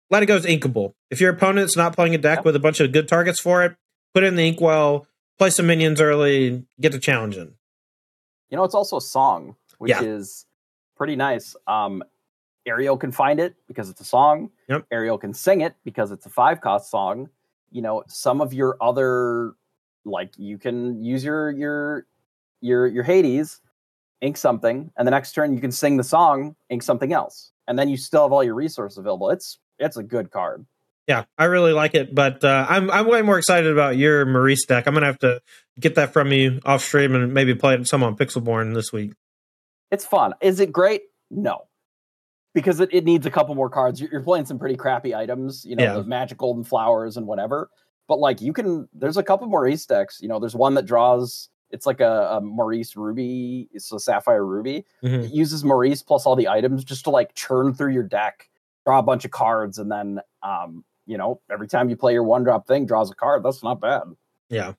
let it go is inkable. If your opponent's not playing a deck with a bunch of good targets for it, put in the inkwell, play some minions early, get the challenge in. You know, it's also a song, which yeah. is pretty nice. Um, Ariel can find it because it's a song. Yep. Ariel can sing it because it's a five cost song. You know, some of your other like you can use your your your your Hades, ink something, and the next turn you can sing the song, ink something else. And then you still have all your resources available. It's it's a good card. Yeah, I really like it, but uh, I'm I'm way more excited about your Maurice deck. I'm gonna have to get that from you off stream and maybe play it some on Pixelborn this week. It's fun. Is it great? No, because it, it needs a couple more cards. You're, you're playing some pretty crappy items, you know, yeah. the magic golden flowers and whatever. But like you can, there's a couple Maurice decks. You know, there's one that draws. It's like a, a Maurice Ruby. It's a Sapphire Ruby. Mm-hmm. It uses Maurice plus all the items just to like churn through your deck draw a bunch of cards, and then um, you know, every time you play your one drop thing, draws a card. That's not bad. Yeah.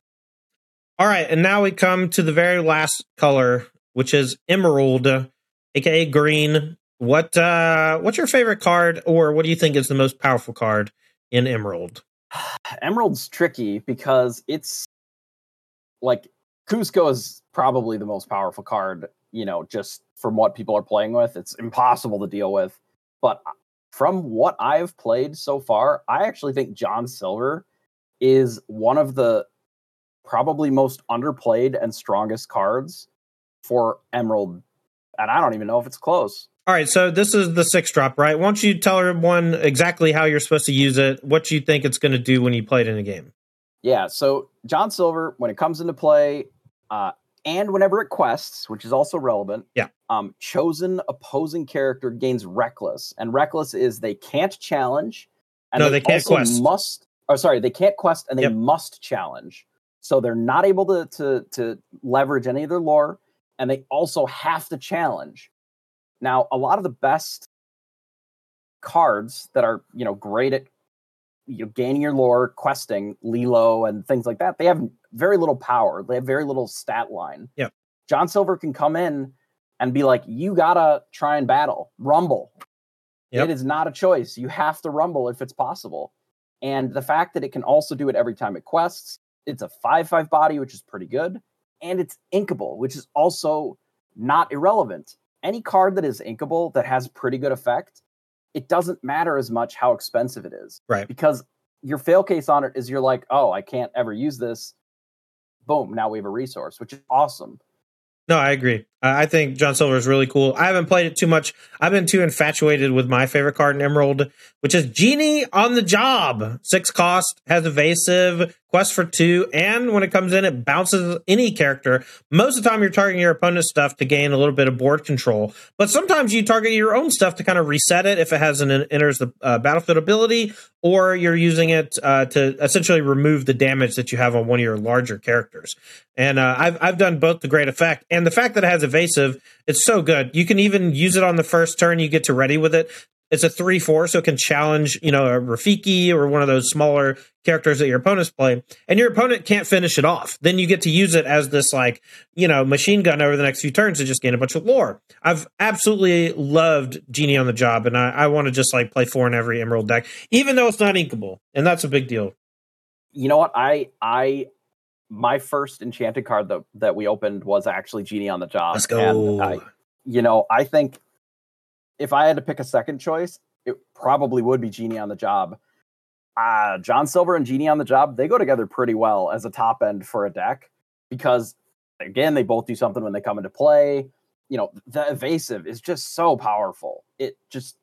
All right, and now we come to the very last color, which is emerald, aka green. What uh what's your favorite card, or what do you think is the most powerful card in emerald? Emerald's tricky because it's like Kuzco is probably the most powerful card, you know, just from what people are playing with. It's impossible to deal with. But from what I've played so far, I actually think John Silver is one of the probably most underplayed and strongest cards for Emerald. And I don't even know if it's close. All right, so this is the six drop, right? Why don't you tell everyone exactly how you're supposed to use it, what you think it's going to do when you play it in a game? Yeah, so John Silver, when it comes into play, uh, and whenever it quests, which is also relevant, yeah, um, chosen opposing character gains reckless, and reckless is they can't challenge, and no, they, they can't quest. Must, or sorry, they can't quest, and they yep. must challenge. So they're not able to to to leverage any of their lore, and they also have to challenge. Now, a lot of the best cards that are you know great at you know, gaining your lore, questing, Lilo, and things like that, they have very little power. They have very little stat line. Yeah. John Silver can come in and be like, you gotta try and battle, rumble. Yep. It is not a choice. You have to rumble if it's possible. And the fact that it can also do it every time it quests, it's a 5 5 body, which is pretty good. And it's inkable, which is also not irrelevant. Any card that is inkable that has pretty good effect it doesn't matter as much how expensive it is. Right. Because your fail case on it is you're like, oh, I can't ever use this. Boom, now we have a resource, which is awesome. No, I agree. I think John Silver is really cool. I haven't played it too much. I've been too infatuated with my favorite card in Emerald, which is Genie on the Job. Six cost, has evasive, quest for two, and when it comes in, it bounces any character. Most of the time, you're targeting your opponent's stuff to gain a little bit of board control, but sometimes you target your own stuff to kind of reset it if it has an enters the uh, battlefield ability, or you're using it uh, to essentially remove the damage that you have on one of your larger characters. And uh, I've I've done both the great effect, and the fact that it has evasive, it's so good. You can even use it on the first turn you get to ready with it it's a three four, so it can challenge you know a Rafiki or one of those smaller characters that your opponents play, and your opponent can't finish it off. Then you get to use it as this like you know machine gun over the next few turns to just gain a bunch of lore. I've absolutely loved Genie on the job, and I, I want to just like play four in every Emerald deck, even though it's not inkable, and that's a big deal. You know what? I I my first enchanted card that that we opened was actually Genie on the job. Let's go. I, you know, I think if I had to pick a second choice, it probably would be Genie on the Job. Uh, John Silver and Genie on the Job, they go together pretty well as a top end for a deck because, again, they both do something when they come into play. You know, the evasive is just so powerful. It just,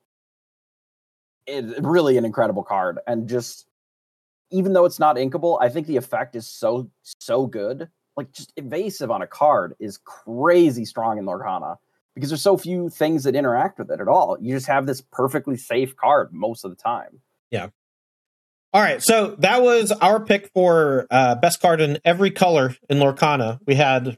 it's really an incredible card. And just, even though it's not inkable, I think the effect is so, so good. Like, just evasive on a card is crazy strong in Lorcana because there's so few things that interact with it at all. You just have this perfectly safe card most of the time. Yeah. All right, so that was our pick for uh, best card in every color in Lorcana. We had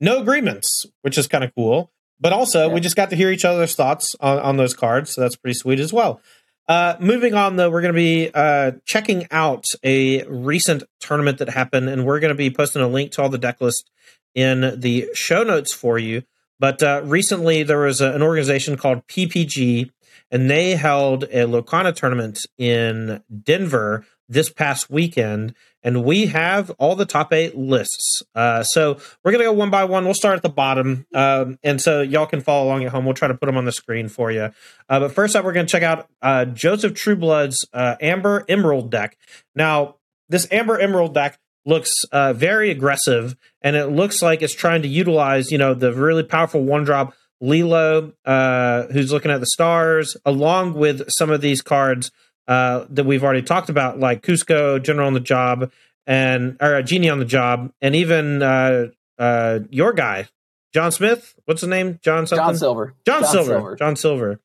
no agreements, which is kind of cool, but also yeah. we just got to hear each other's thoughts on, on those cards, so that's pretty sweet as well. Uh, moving on, though, we're going to be uh, checking out a recent tournament that happened, and we're going to be posting a link to all the deck list in the show notes for you. But uh, recently, there was a, an organization called PPG, and they held a Lorcana tournament in Denver this past weekend. And we have all the top eight lists. Uh, so we're going to go one by one. We'll start at the bottom. Um, and so y'all can follow along at home. We'll try to put them on the screen for you. Uh, but first up, we're going to check out uh, Joseph Trueblood's uh, Amber Emerald deck. Now, this Amber Emerald deck looks uh, very aggressive, and it looks like it's trying to utilize, you know, the really powerful one drop Lilo, uh, who's looking at the stars, along with some of these cards uh, that we've already talked about, like Kuzco, General on the Job, and or uh, Genie on the Job, and even uh, uh, your guy, John Smith. What's his name? John something. John Silver. John, John Silver. Silver. John Silver.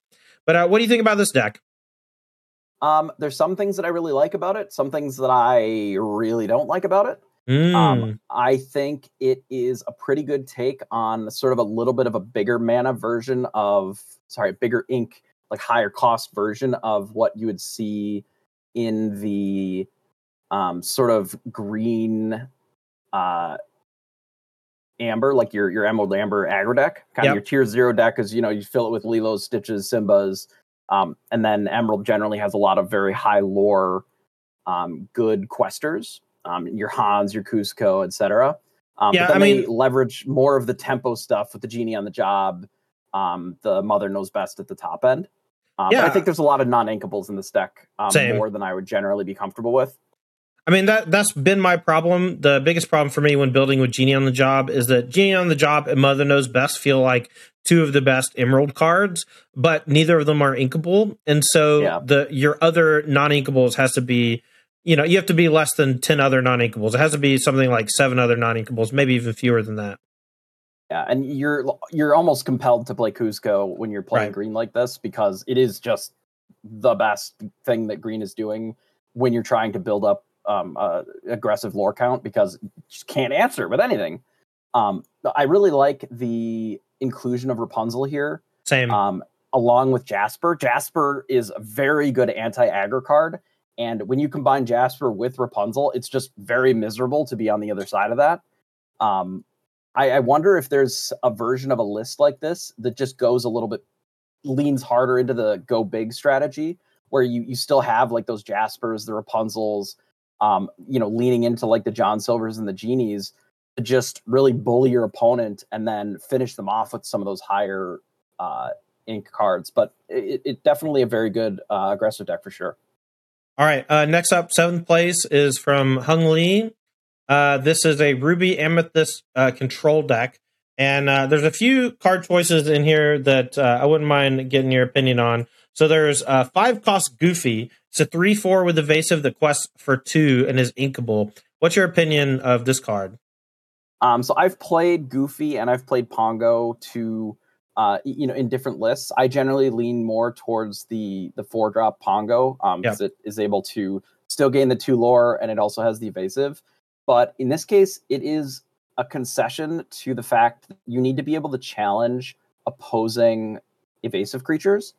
But uh, what do you think about this deck? Um, there's some things that I really like about it, some things that I really don't like about it. Mm. Um, I think it is a pretty good take on sort of a little bit of a bigger mana version of, sorry, bigger ink, like higher cost version of what you would see in the um, sort of green uh, amber, like your your emerald amber aggro deck, kind yep. of your tier zero deck, because you know you fill it with Lilos, Stitches, Simbas, um, and then Emerald generally has a lot of very high lore, um, good questers, um, your Hans, your Kuzco, etc. Um, yeah, I mean, leverage more of the tempo stuff with the genie on the job. Um, the mother knows best at the top end. Um, yeah. I think there's a lot of non-inkables in this deck, um, more than I would generally be comfortable with. I mean that that's been my problem. The biggest problem for me when building with Genie on the Job is that Genie on the Job and Mother Knows Best feel like two of the best Emerald cards, but neither of them are inkable. And so yeah. the your other non-inkables has to be, you know, you have to be less than 10 other non-inkables. It has to be something like seven other non-inkables, maybe even fewer than that. Yeah, and you're you're almost compelled to play Kuzco when you're playing right. green like this because it is just the best thing that green is doing when you're trying to build up um, uh, aggressive lore count because you just can't answer with anything. Um, I really like the inclusion of Rapunzel here. Same. Um, along with Jasper. Jasper is a very good anti aggro card. And when you combine Jasper with Rapunzel, it's just very miserable to be on the other side of that. Um, I, I wonder if there's a version of a list like this that just goes a little bit leans harder into the go big strategy where you you still have like those Jaspers, the Rapunzels, um, you know, leaning into like the John Silvers and the Genies to just really bully your opponent and then finish them off with some of those higher uh, ink cards. But it, it definitely a very good uh, aggressive deck for sure. All right. Uh, next up, seventh place is from Hung Lee. Uh, this is a Ruby Amethyst uh, control deck. And uh, there's a few card choices in here that uh, I wouldn't mind getting your opinion on. So there's uh, five cost Goofy. It's a three four with evasive. The quest for two and is inkable. What's your opinion of this card? Um, so I've played Goofy and I've played Pongo to uh, you know in different lists. I generally lean more towards the the four drop Pongo because um, it is able to still gain the two lore and it also has the evasive. But in this case, it is a concession to the fact that you need to be able to challenge opposing evasive creatures.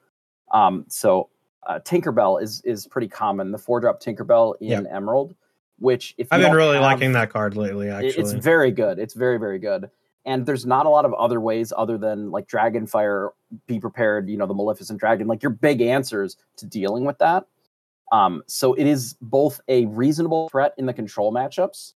Um, so uh, Tinkerbell is is pretty common. The four drop Tinkerbell in Yep. Emerald, which if I've been really have- liking that card lately. Actually, it's very good. It's very very good. And there's not a lot of other ways other than like Dragonfire. Be prepared. You know the Maleficent Dragon. Like your big answers to dealing with that. Um, so it is both a reasonable threat in the control matchups,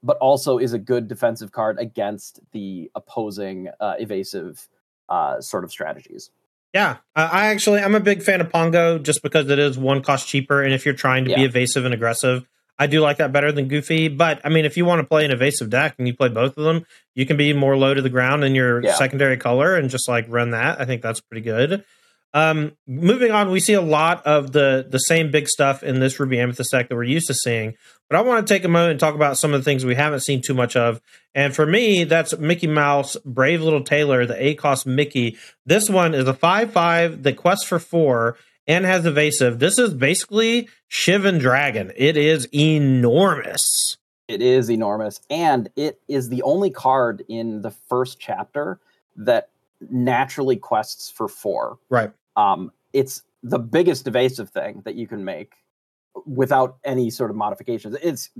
but also is a good defensive card against the opposing uh, evasive uh, sort of strategies. Yeah, I actually I'm a big fan of Pongo just because it is one cost cheaper, and if you're trying to be evasive and aggressive, I do like that better than Goofy. But I mean, if you want to play an evasive deck and you play both of them, you can be more low to the ground in your Yeah. secondary color and just like run that. I think that's pretty good. Um, moving on, we see a lot of the the same big stuff in this Ruby Amethyst deck that we're used to seeing. But I want to take a moment and talk about some of the things we haven't seen too much of. And for me, that's Mickey Mouse, Brave Little Tailor, the A cost Mickey. This one is a 5 5 that quests for four and has evasive. This is basically Shivan Dragon. It is enormous. It is enormous, and it is the only card in the first chapter that naturally quests for four. Right. Um, it's the biggest evasive thing that you can make without any sort of modifications. It's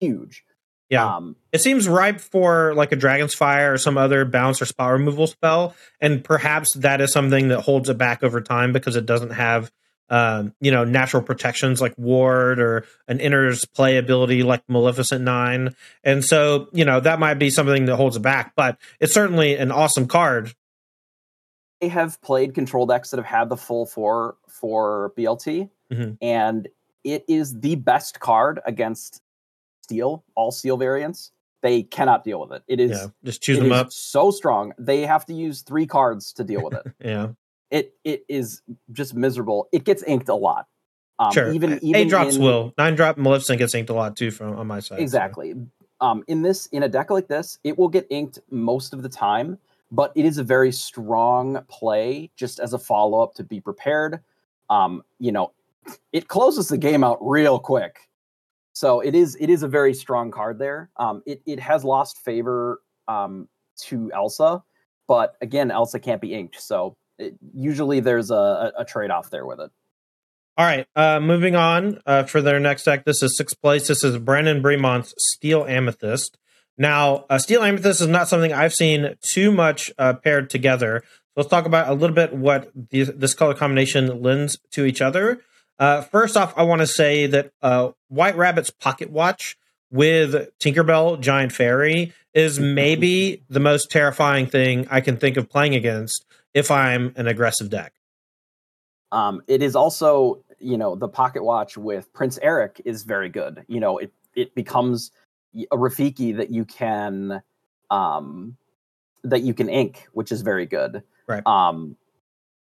huge. Yeah. Um, It seems ripe for like a Dragon's Fire or some other bounce or spell removal spell. And perhaps that is something that holds it back over time because it doesn't have um, you know, natural protections like Ward or an enters play ability like Maleficent Nine. And so, you know, that might be something that holds it back, but it's certainly an awesome card. I have played control decks that have had the full four for BLT, Mhm. and it is the best card against steel, all steel variants. They cannot deal with it. It is Yeah. Just choose them up. so strong. They have to use three cards to deal with it. Yeah. it it is just miserable. It gets inked a lot. Um, sure. Even even eight drops in- will. Nine drop Maleficent gets inked a lot too from on my side. so. exactly. Um, in this in a deck like this, it will get inked most of the time, but it is a very strong play just as a follow up to be prepared. Um, you know, it closes the game out real quick. So it is it is a very strong card there. Um, it it has lost favor um, to Elsa, but again, Elsa can't be inked, so it, usually there's a, a, trade off there with it. All right, uh, moving on uh, for their next deck. This is sixth place. This is Brandon Bremont's Steel Amethyst. Now, uh, Steel Amethyst is not something I've seen too much uh, paired together. So let's talk about a little bit what the, this color combination lends to each other. Uh, first off, I want to say that uh, White Rabbit's Pocket Watch with Tinkerbell Giant Fairy is maybe the most terrifying thing I can think of playing against if I'm an aggressive deck. Um, it is also, you know, the pocket watch with Prince Eric is very good. You know, it it becomes a Rafiki that you can um that you can ink, which is very good. Right. Um,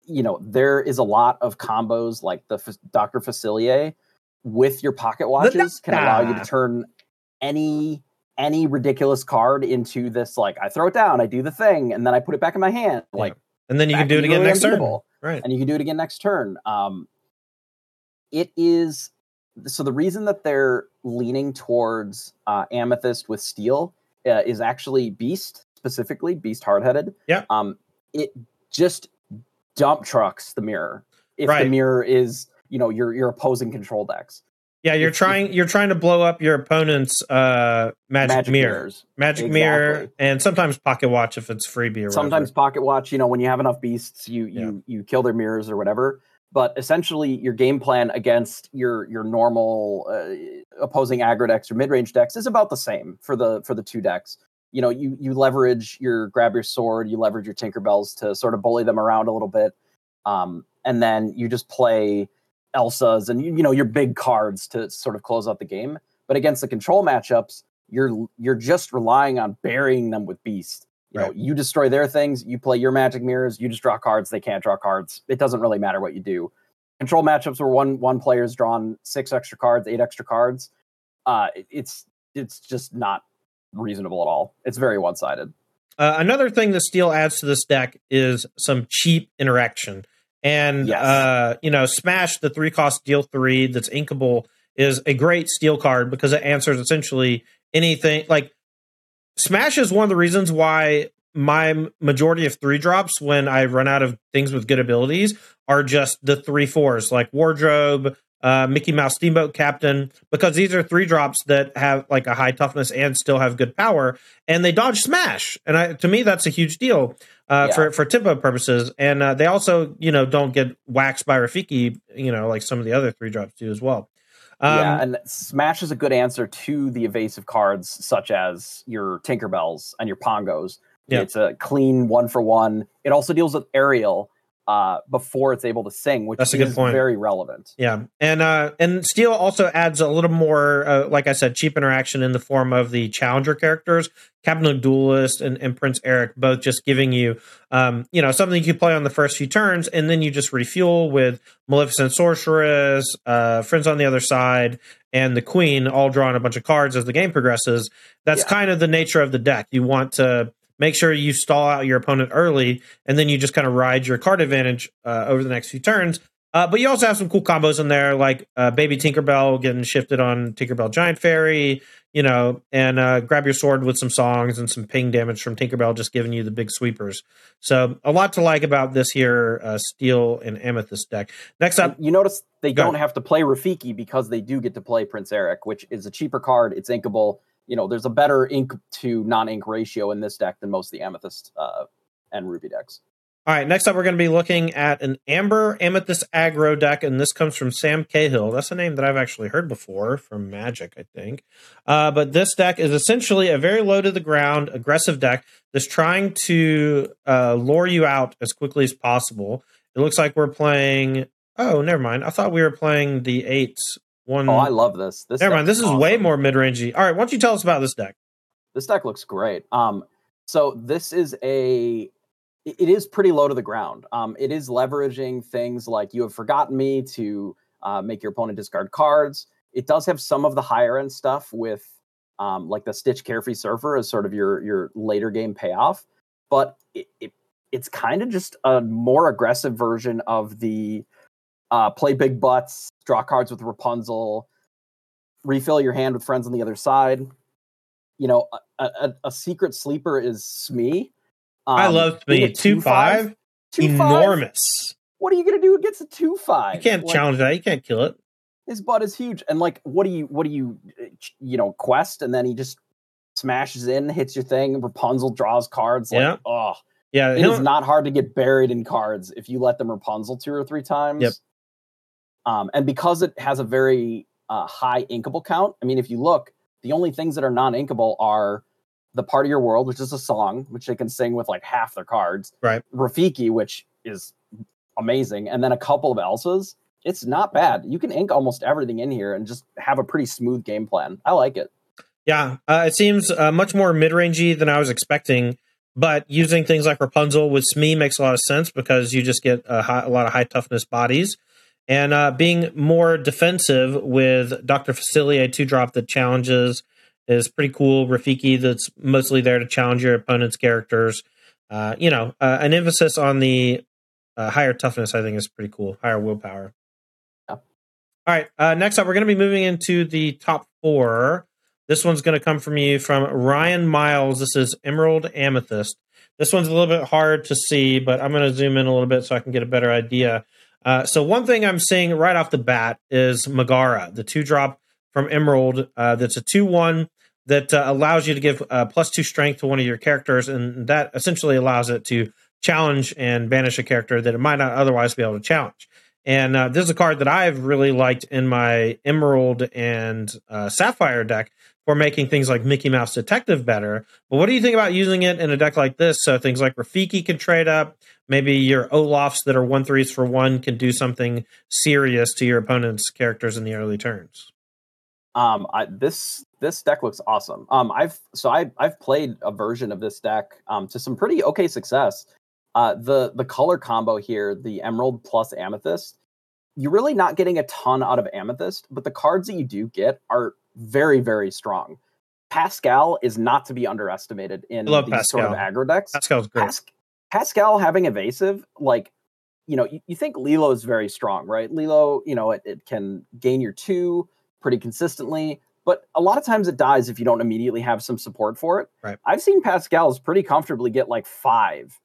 you know, there is a lot of combos like the F- Dr. Facilier with your pocket watches can allow you to turn any any ridiculous card into this like I throw it down, I do the thing, and then I put it back in my hand. Yeah. Like And then you can do it again immediately next turn. Right. and you can do it again next turn. Um, it is so the reason that they're leaning towards uh, amethyst with steel uh, is actually beast specifically beast hardheaded. Yeah. Um, it just dump trucks the mirror if the mirror is you know your your opposing control decks. Yeah, you're If- trying you're trying to blow up your opponent's uh magic, mirror. mirrors. Magic mirror and sometimes pocket watch if it's freebie or sometimes whatever. pocket watch you know when you have enough beasts you Yeah. you you kill their mirrors or whatever but essentially your game plan against your your normal uh, opposing aggro decks or mid-range decks is about the same for the for the two decks. You know you you leverage your grab your sword you leverage your tinkerbells to sort of bully them around a little bit um, and then you just play elsas and you, you know your big cards to sort of close out the game. But against the control matchups you're you're just relying on burying them with beast you know you destroy their things you play your magic mirrors you just draw cards they can't draw cards. It doesn't really matter what you do. Control matchups where one one player's drawn six extra cards eight extra cards. Uh it's it's just not reasonable at all. It's very one-sided. Uh, another thing that Steel adds to this deck is some cheap interaction. And Yes. uh, you know, Smash the three cost deal three that's inkable is a great steel card because it answers essentially anything like Smash is one of the reasons why my majority of three drops when I run out of things with good abilities are just the three fours, like wardrobe, uh, Mickey Mouse Steamboat Captain, because these are three drops that have like a high toughness and still have good power, and they dodge smash. And I, to me, that's a huge deal uh, yeah. for for tempo purposes. And uh, they also, you know, don't get waxed by Rafiki, you know, like some of the other three drops do as well. Um, yeah, and Smash is a good answer to the evasive cards such as your Tinkerbells and your Pongos. Yeah. It's a clean one for one. It also deals with Ariel, uh, before it's able to sing, which That's a good point. very relevant. Yeah, and uh, and Steel also adds a little more, uh, like I said, cheap interaction in the form of the challenger characters, Captain Duelist and, and Prince Eric, both just giving you, um, you know, something you can play on the first few turns, and then you just refuel with Maleficent Sorceress, uh, Friends on the Other Side, and the Queen, all drawing a bunch of cards as the game progresses. That's yeah. kind of the nature of the deck. You want to make sure you stall out your opponent early, and then you just kind of ride your card advantage uh, over the next few turns. Uh, but you also have some cool combos in there, like uh, Baby Tinkerbell getting shifted on Tinkerbell Giant Fairy, you know, and uh, grab your sword with some songs and some ping damage from Tinkerbell, just giving you the big sweepers. So a lot to like about this here uh, Steel and Amethyst deck. Next up, you notice they don't have to play Rafiki because they do get to play Prince Eric, which is a cheaper card. It's inkable you know, there's a better ink to non-ink ratio in this deck than most of the Amethyst uh, and Ruby decks. All right, next up, we're going to be looking at an Amber Amethyst aggro deck, and this comes from Sam Cahill. That's a name that I've actually heard before from Magic, I think. Uh, but this deck is essentially a very low to the ground, aggressive deck that's trying to uh, lure you out as quickly as possible. It looks like we're playing. Oh, never mind. I thought we were playing the eights one. Oh, I love this. This. Never mind. This is awesome. way more mid rangey. All right, why don't you tell us about this deck? This deck looks great. Um, so this is a. It is pretty low to the ground. Um, it is leveraging things like you have forgotten me to uh, make your opponent discard cards. It does have some of the higher end stuff with, um, like the Stitch Carefree Surfer as sort of your your later game payoff, but it, it it's kind of just a more aggressive version of the uh, play big butts, draw cards with Rapunzel, refill your hand with friends on the other side. You know, a, a, a secret sleeper is Smee. Um, I love Smee. Two five, two enormous. Five? What are you gonna do against a two five? You can't like, challenge that. You can't kill it. His butt is huge, and like, what do you, what do you, you know, quest, and then he just smashes in, hits your thing. Rapunzel draws cards. Like, yeah. oh, yeah. It is not hard to get buried in cards if you let them Rapunzel two or three times. Yep. Um, and because it has a very uh, high inkable count, I mean, if you look, the only things that are non inkable are the part of your world, which is a song, which they can sing with like half their cards. Right. Rafiki, which is amazing, and then a couple of Elsas. It's not bad. You can ink almost everything in here and just have a pretty smooth game plan. I like it. Yeah, uh, it seems uh, much more mid rangey than I was expecting. But using things like Rapunzel with Smee makes a lot of sense because you just get a, high, a lot of high toughness bodies and uh, being more defensive with Dr. Facilier two drop that challenges is pretty cool. Rafiki that's mostly there to challenge your opponent's characters. Uh, you know, uh, an emphasis on the uh, higher toughness, I think, is pretty cool. Higher willpower. Yeah. All right. Uh, next up, we're going to be moving into the top four. This one's going to come from you from Ryan Miles. This is Emerald Amethyst. This one's a little bit hard to see, but I'm going to zoom in a little bit so I can get a better idea. Uh, so one thing I'm seeing right off the bat is Megara, the two drop from Emerald. Uh, that's a two one that uh, allows you to give uh, plus two strength to one of your characters, and that essentially allows it to challenge and banish a character that it might not otherwise be able to challenge. And uh, this is a card that I've really liked in my Emerald and Sapphire deck for making things like Mickey Mouse Detective better. But what do you think about using it in a deck like this? So things like Rafiki can trade up. Maybe your Olafs that are one threes for one can do something serious to your opponent's characters in the early turns. Um, I, this this deck looks awesome. Um, I've so I I've played a version of this deck um to some pretty okay success. Uh, the the color combo here, the Emerald plus Amethyst, you're really not getting a ton out of Amethyst, but the cards that you do get are very, very strong. Pascal is not to be underestimated in these Pascal. sort of aggro decks. Pascal's great. Pas- Pascal having evasive, like, you know, you, you think Lilo is very strong, right? Lilo, you know, it, it can gain your two pretty consistently. but a lot of times it dies if you don't immediately have some support for it. Right. I've seen Pascals pretty comfortably get like five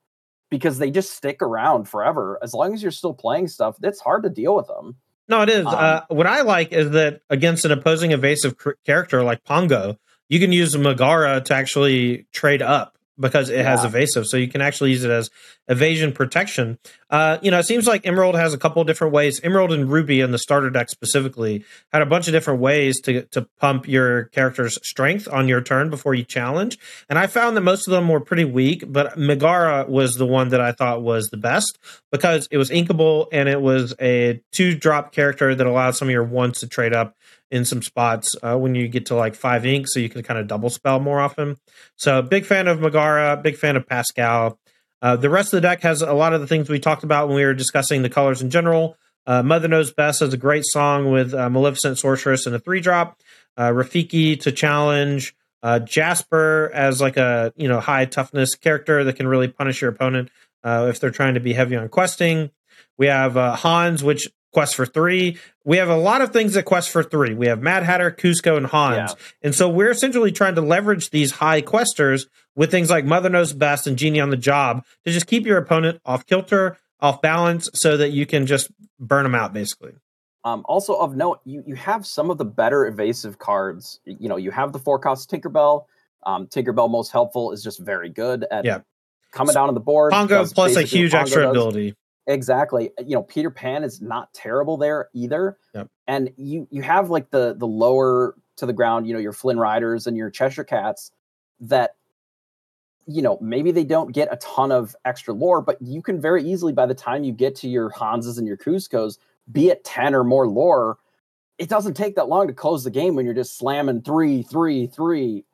because they just stick around forever. As long as you're still playing stuff, it's hard to deal with them. No, it is. Um, uh, what I like is that against an opposing evasive cr- character like Pongo, you can use Megara to actually trade up because it has evasive, so you can actually use it as evasion protection. Uh, you know, it seems like Emerald has a couple of different ways. Emerald and Ruby in the starter deck specifically had a bunch of different ways to to pump your character's strength on your turn before you challenge, and I found that most of them were pretty weak. But Megara was the one that I thought was the best because it was inkable and it was a two drop character that allowed some of your ones to trade up in some spots uh, when you get to like five ink, so you can kind of double spell more often. So big fan of Megara, big fan of Pascal. Uh, the rest of the deck has a lot of the things we talked about when we were discussing the colors in general. Uh, Mother Knows Best has a great song with uh, Maleficent Sorceress and a three drop. Uh, Rafiki to challenge. Uh, Jasper as like a you know high toughness character that can really punish your opponent if they're trying to be heavy on questing. We have Hans, which quest for three. We have a lot of things that quest for three. We have Mad Hatter, Kuzco, and Hans. Yeah. And so we're essentially trying to leverage these high questers with things like Mother Knows Best and Genie on the Job to just keep your opponent off kilter, off balance, so that you can just burn them out, basically. Um, also of note, you you have some of the better evasive cards. You know, you have the four cost Tinkerbell. Um, Tinkerbell most helpful is just very good at Yeah. coming down on the board. Pongo plus a huge Pongo extra does. ability. Exactly. You know, Peter Pan is not terrible there either. Yep. And you you have like the the lower to the ground, you know, your Flynn Riders and your Cheshire Cats that you know, maybe they don't get a ton of extra lore, but you can very easily by the time you get to your Hanses and your Kuzcos, be at 10 or more lore, it doesn't take that long to close the game when you're just slamming three, three, three.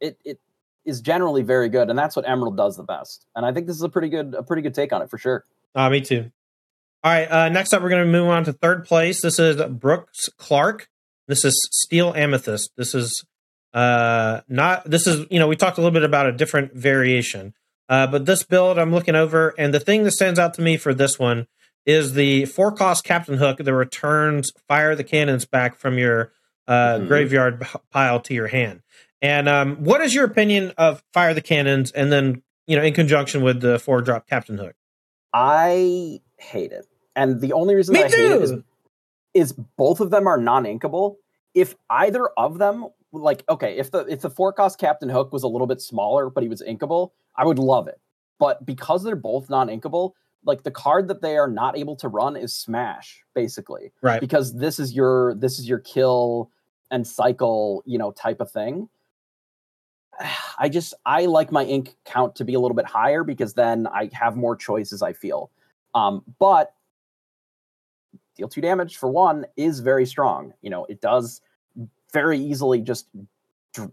It it is generally very good, and that's what Emerald does the best. And I think this is a pretty good a pretty good take on it for sure. Uh, me too. All right. Uh, next up, we're going to move on to third place. This is Brooks Clark. This is Steel Amethyst. This is uh, not. This is you know we talked a little bit about a different variation, uh, but this build I'm looking over, and the thing that stands out to me for this one is the four cost Captain Hook that returns fire the cannons back from your uh, Mhm. graveyard pile to your hand. And um, what is your opinion of fire the cannons, and then you know in conjunction with the four drop Captain Hook? I hate it. And the only reason Me I hate it is, is both of them are non-inkable. If either of them like okay, if the if the four cost Captain Hook was a little bit smaller but he was inkable, I would love it. But because they're both non-inkable, like the card that they are not able to run is smash basically Right. because this is your this is your kill and cycle you know type of thing i just i like my ink count to be a little bit higher because then i have more choices i feel. Um but deal two damage for one is very strong. You know it does very easily just dr-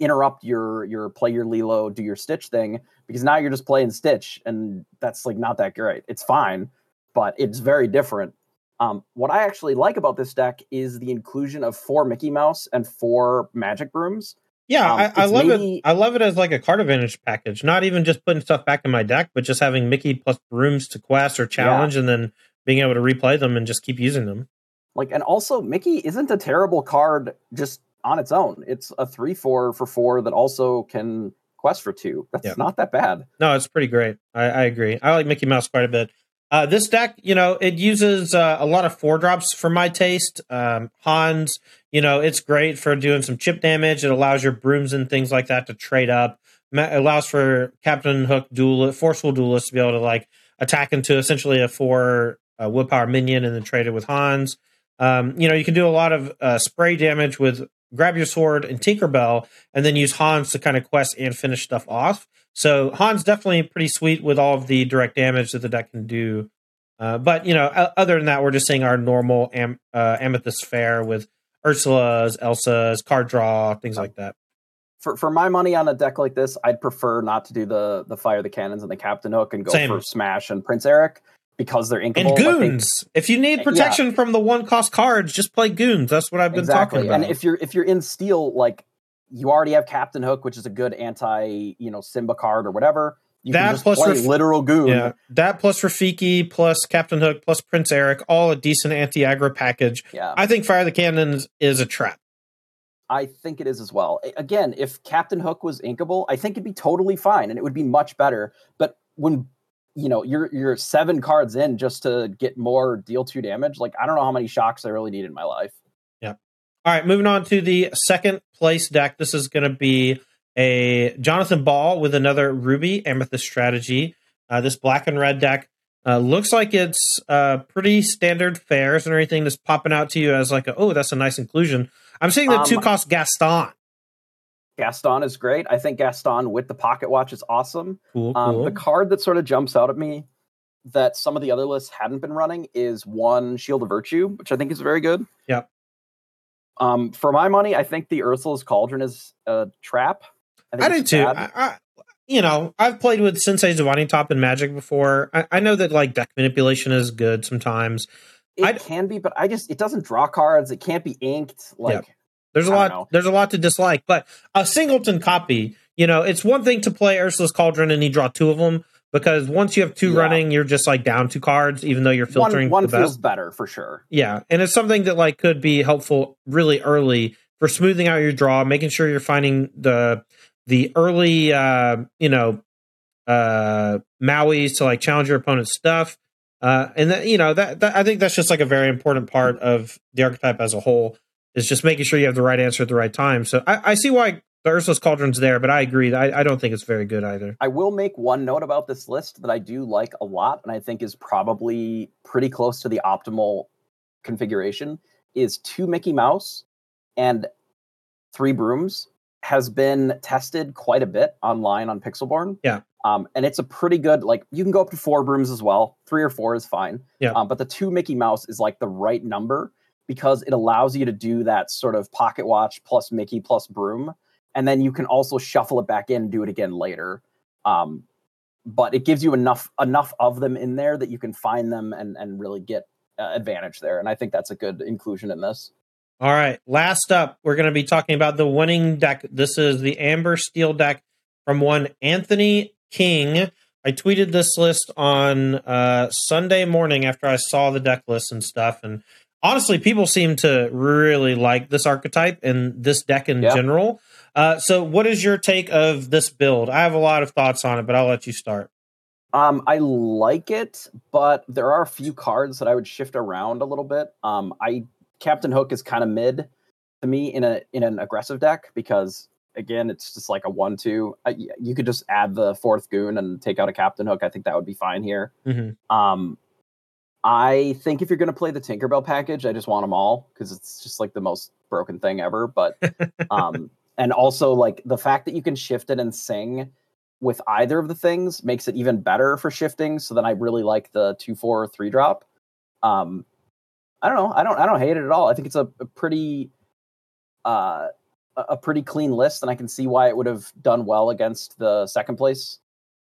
interrupt your your play your lilo do your stitch thing because now you're just playing stitch and that's like not that great. It's fine but it's very different. Um, what I actually like about this deck is the inclusion of four Mickey Mouse and four Magic Brooms. Yeah, Um, I, I love maybe- it. I love it as like a card advantage package. Not even just putting stuff back in my deck, but just having Mickey plus brooms to quest or challenge, and then being able to replay them and just keep using them. Like, and also Mickey isn't a terrible card just on its own. It's a three-four for four that also can quest for two. That's Yeah. not that bad. No, it's pretty great. I, I agree. I like Mickey Mouse quite a bit. Uh, this deck, you know, it uses uh, a lot of four drops for my taste. Um, Hans, you know, it's great for doing some chip damage. It allows your brooms and things like that to trade up. Ma- allows for Captain Hook duel forceful duelist to be able to like attack into essentially a four uh, minion and then trade it with Hans. Um, you know, you can do a lot of uh, spray damage with grab your sword and Tinkerbell, and then use Hans to kind of quest and finish stuff off. So Hans definitely pretty sweet with all of the direct damage that the deck can do. Uh, but you know, other than that, we're just seeing our normal am- uh, amethyst fair with Ursula's, Elsa's, card draw, things like that. For for my money on a deck like this, I'd prefer not to do the the fire the cannons and the Captain Hook and go Same. for Smash and Prince Eric because they're inkable. And goons. If you need Yeah. protection from the one cost cards, just play goons. That's what I've been exactly. talking about. And if you're if you're in steel, like you already have Captain Hook, which is a good anti, you know, Simba card or whatever. You That plus ref- literal goon. yeah, that plus Rafiki plus Captain Hook plus Prince Eric, all a decent anti aggro package. Yeah. I think Fire the Cannons is a trap. I think it is as well. Again, if Captain Hook was inkable, I think it'd be totally fine and it would be much better. But when you know you're you're seven cards in just to get more deal two damage, like I don't know how many shocks I really need in my life. Yeah. All right, moving on to the second place deck. This is going to be a Jonathan Ball with another Ruby Amethyst strategy. Uh, this black and red deck uh, looks like it's uh, pretty standard fares and everything that's popping out to you as like, a, oh, that's a nice inclusion. I'm seeing the um, two cost Gaston. Gaston is great. I think Gaston with the pocket watch is awesome. Cool, um, cool. The card that sort of jumps out at me that some of the other lists hadn't been running is one Shield of Virtue, which I think is very good. Yeah. Um, for my money, I think the Ursula's Cauldron is a trap. I, I do too. I, I, you know, I've played with Sensei's Divining Top and Magic before. I, I, know that like deck manipulation is good sometimes. It I'd, can be, but I just it doesn't draw cards. It can't be inked. Like yeah. there's a lot. Know. There's a lot to dislike. But a singleton copy, you know, it's one thing to play Ursula's Cauldron and you draw two of them because once you have two yeah. running, you're just like down two cards, even though you're filtering. One, one feels better for sure. Yeah, and it's something that like could be helpful really early for smoothing out your draw, making sure you're finding the the early uh, you know uh Maui's to like challenge your opponent's stuff. Uh, and that you know that, that I think that's just like a very important part of the archetype as a whole is just making sure you have the right answer at the right time. So I, I see why the Ursula's Cauldron's there, but I agree. I, I don't think it's very good either. I will make one note about this list that I do like a lot, and I think is probably pretty close to the optimal configuration. Is two Mickey Mouse and three brooms has been tested quite a bit online on Pixelborn. Yeah. Um, and it's a pretty good, like, you can go up to four brooms as well. Three or four is fine. Yeah. Um, but the two Mickey Mouse is like the right number because it allows you to do that sort of pocket watch plus Mickey plus broom. And then you can also shuffle it back in and do it again later. Um, but it gives you enough enough of them in there that you can find them and and really get uh, advantage there. And I think that's a good inclusion in this. All right. Last up, we're going to be talking about the winning deck. This is the Amber Steel deck from one Anthony King. I tweeted this list on uh, Sunday morning after I saw the deck list and stuff. And honestly, people seem to really like this archetype and this deck in yeah. general. Uh, so, what is your take of this build? I have a lot of thoughts on it, but I'll let you start. Um, I like it, but there are a few cards that I would shift around a little bit. Um, I Captain Hook is kind of mid to me in a in an aggressive deck because again, it's just like a one-two. You could just add the fourth goon and take out a Captain Hook. I think that would be fine here. Mm-hmm. Um, I think if you're going to play the Tinkerbell package, I just want them all because it's just like the most broken thing ever. But um, and also like the fact that you can shift it and sing with either of the things makes it even better for shifting. So then I really like the two four three drop. Um, I don't know. I don't. I don't hate it at all. I think it's a, a pretty, uh, a pretty clean list, and I can see why it would have done well against the second place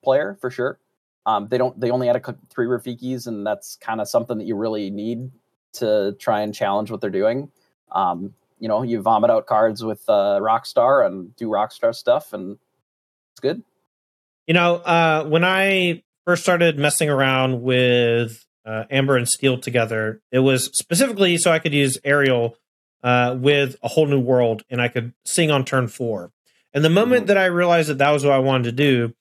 player for sure. Um, they don't. They only had a three Rafikis, and that's kind of something that you really need to try and challenge what they're doing. Um, you know, you vomit out cards with uh, Rockstar and do Rockstar stuff, and it's good. You know, uh, when I first started messing around with uh, Amber and Steel together. It was specifically so I could use Ariel uh, with a whole new world and I could sing on turn four. And the moment mm-hmm. that I realized that that was what I wanted to do,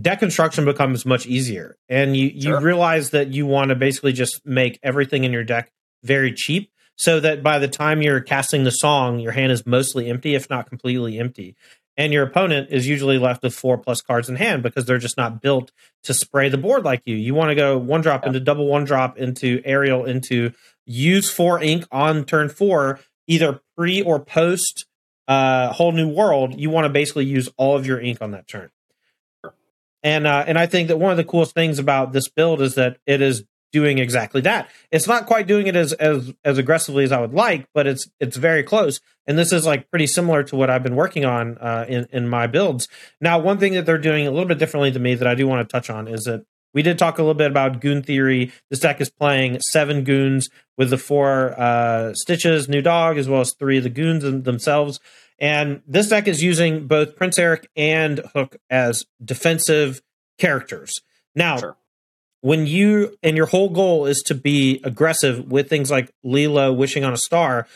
deck construction becomes much easier. And you, you realize that you want to basically just make everything in your deck very cheap so that by the time you're casting the song, your hand is mostly empty, if not completely empty and your opponent is usually left with four plus cards in hand because they're just not built to spray the board like you. You want to go one drop yeah. into double one drop into Ariel into use four ink on turn four, either pre or post uh, whole new world. You want to basically use all of your ink on that turn. And uh, and I think that one of the coolest things about this build is that it is doing exactly that. It's not quite doing it as as as aggressively as I would like, but it's it's very close. And this is like pretty similar to what I've been working on uh, in in my builds. Now, one thing that they're doing a little bit differently to me that I do want to touch on is that we did talk a little bit about goon theory. This deck is playing seven goons with the four uh, stitches, new dog, as well as three of the goons themselves. And this deck is using both Prince Eric and Hook as defensive characters. Now, sure when you and your whole goal is to be aggressive with things like Leela wishing on a star,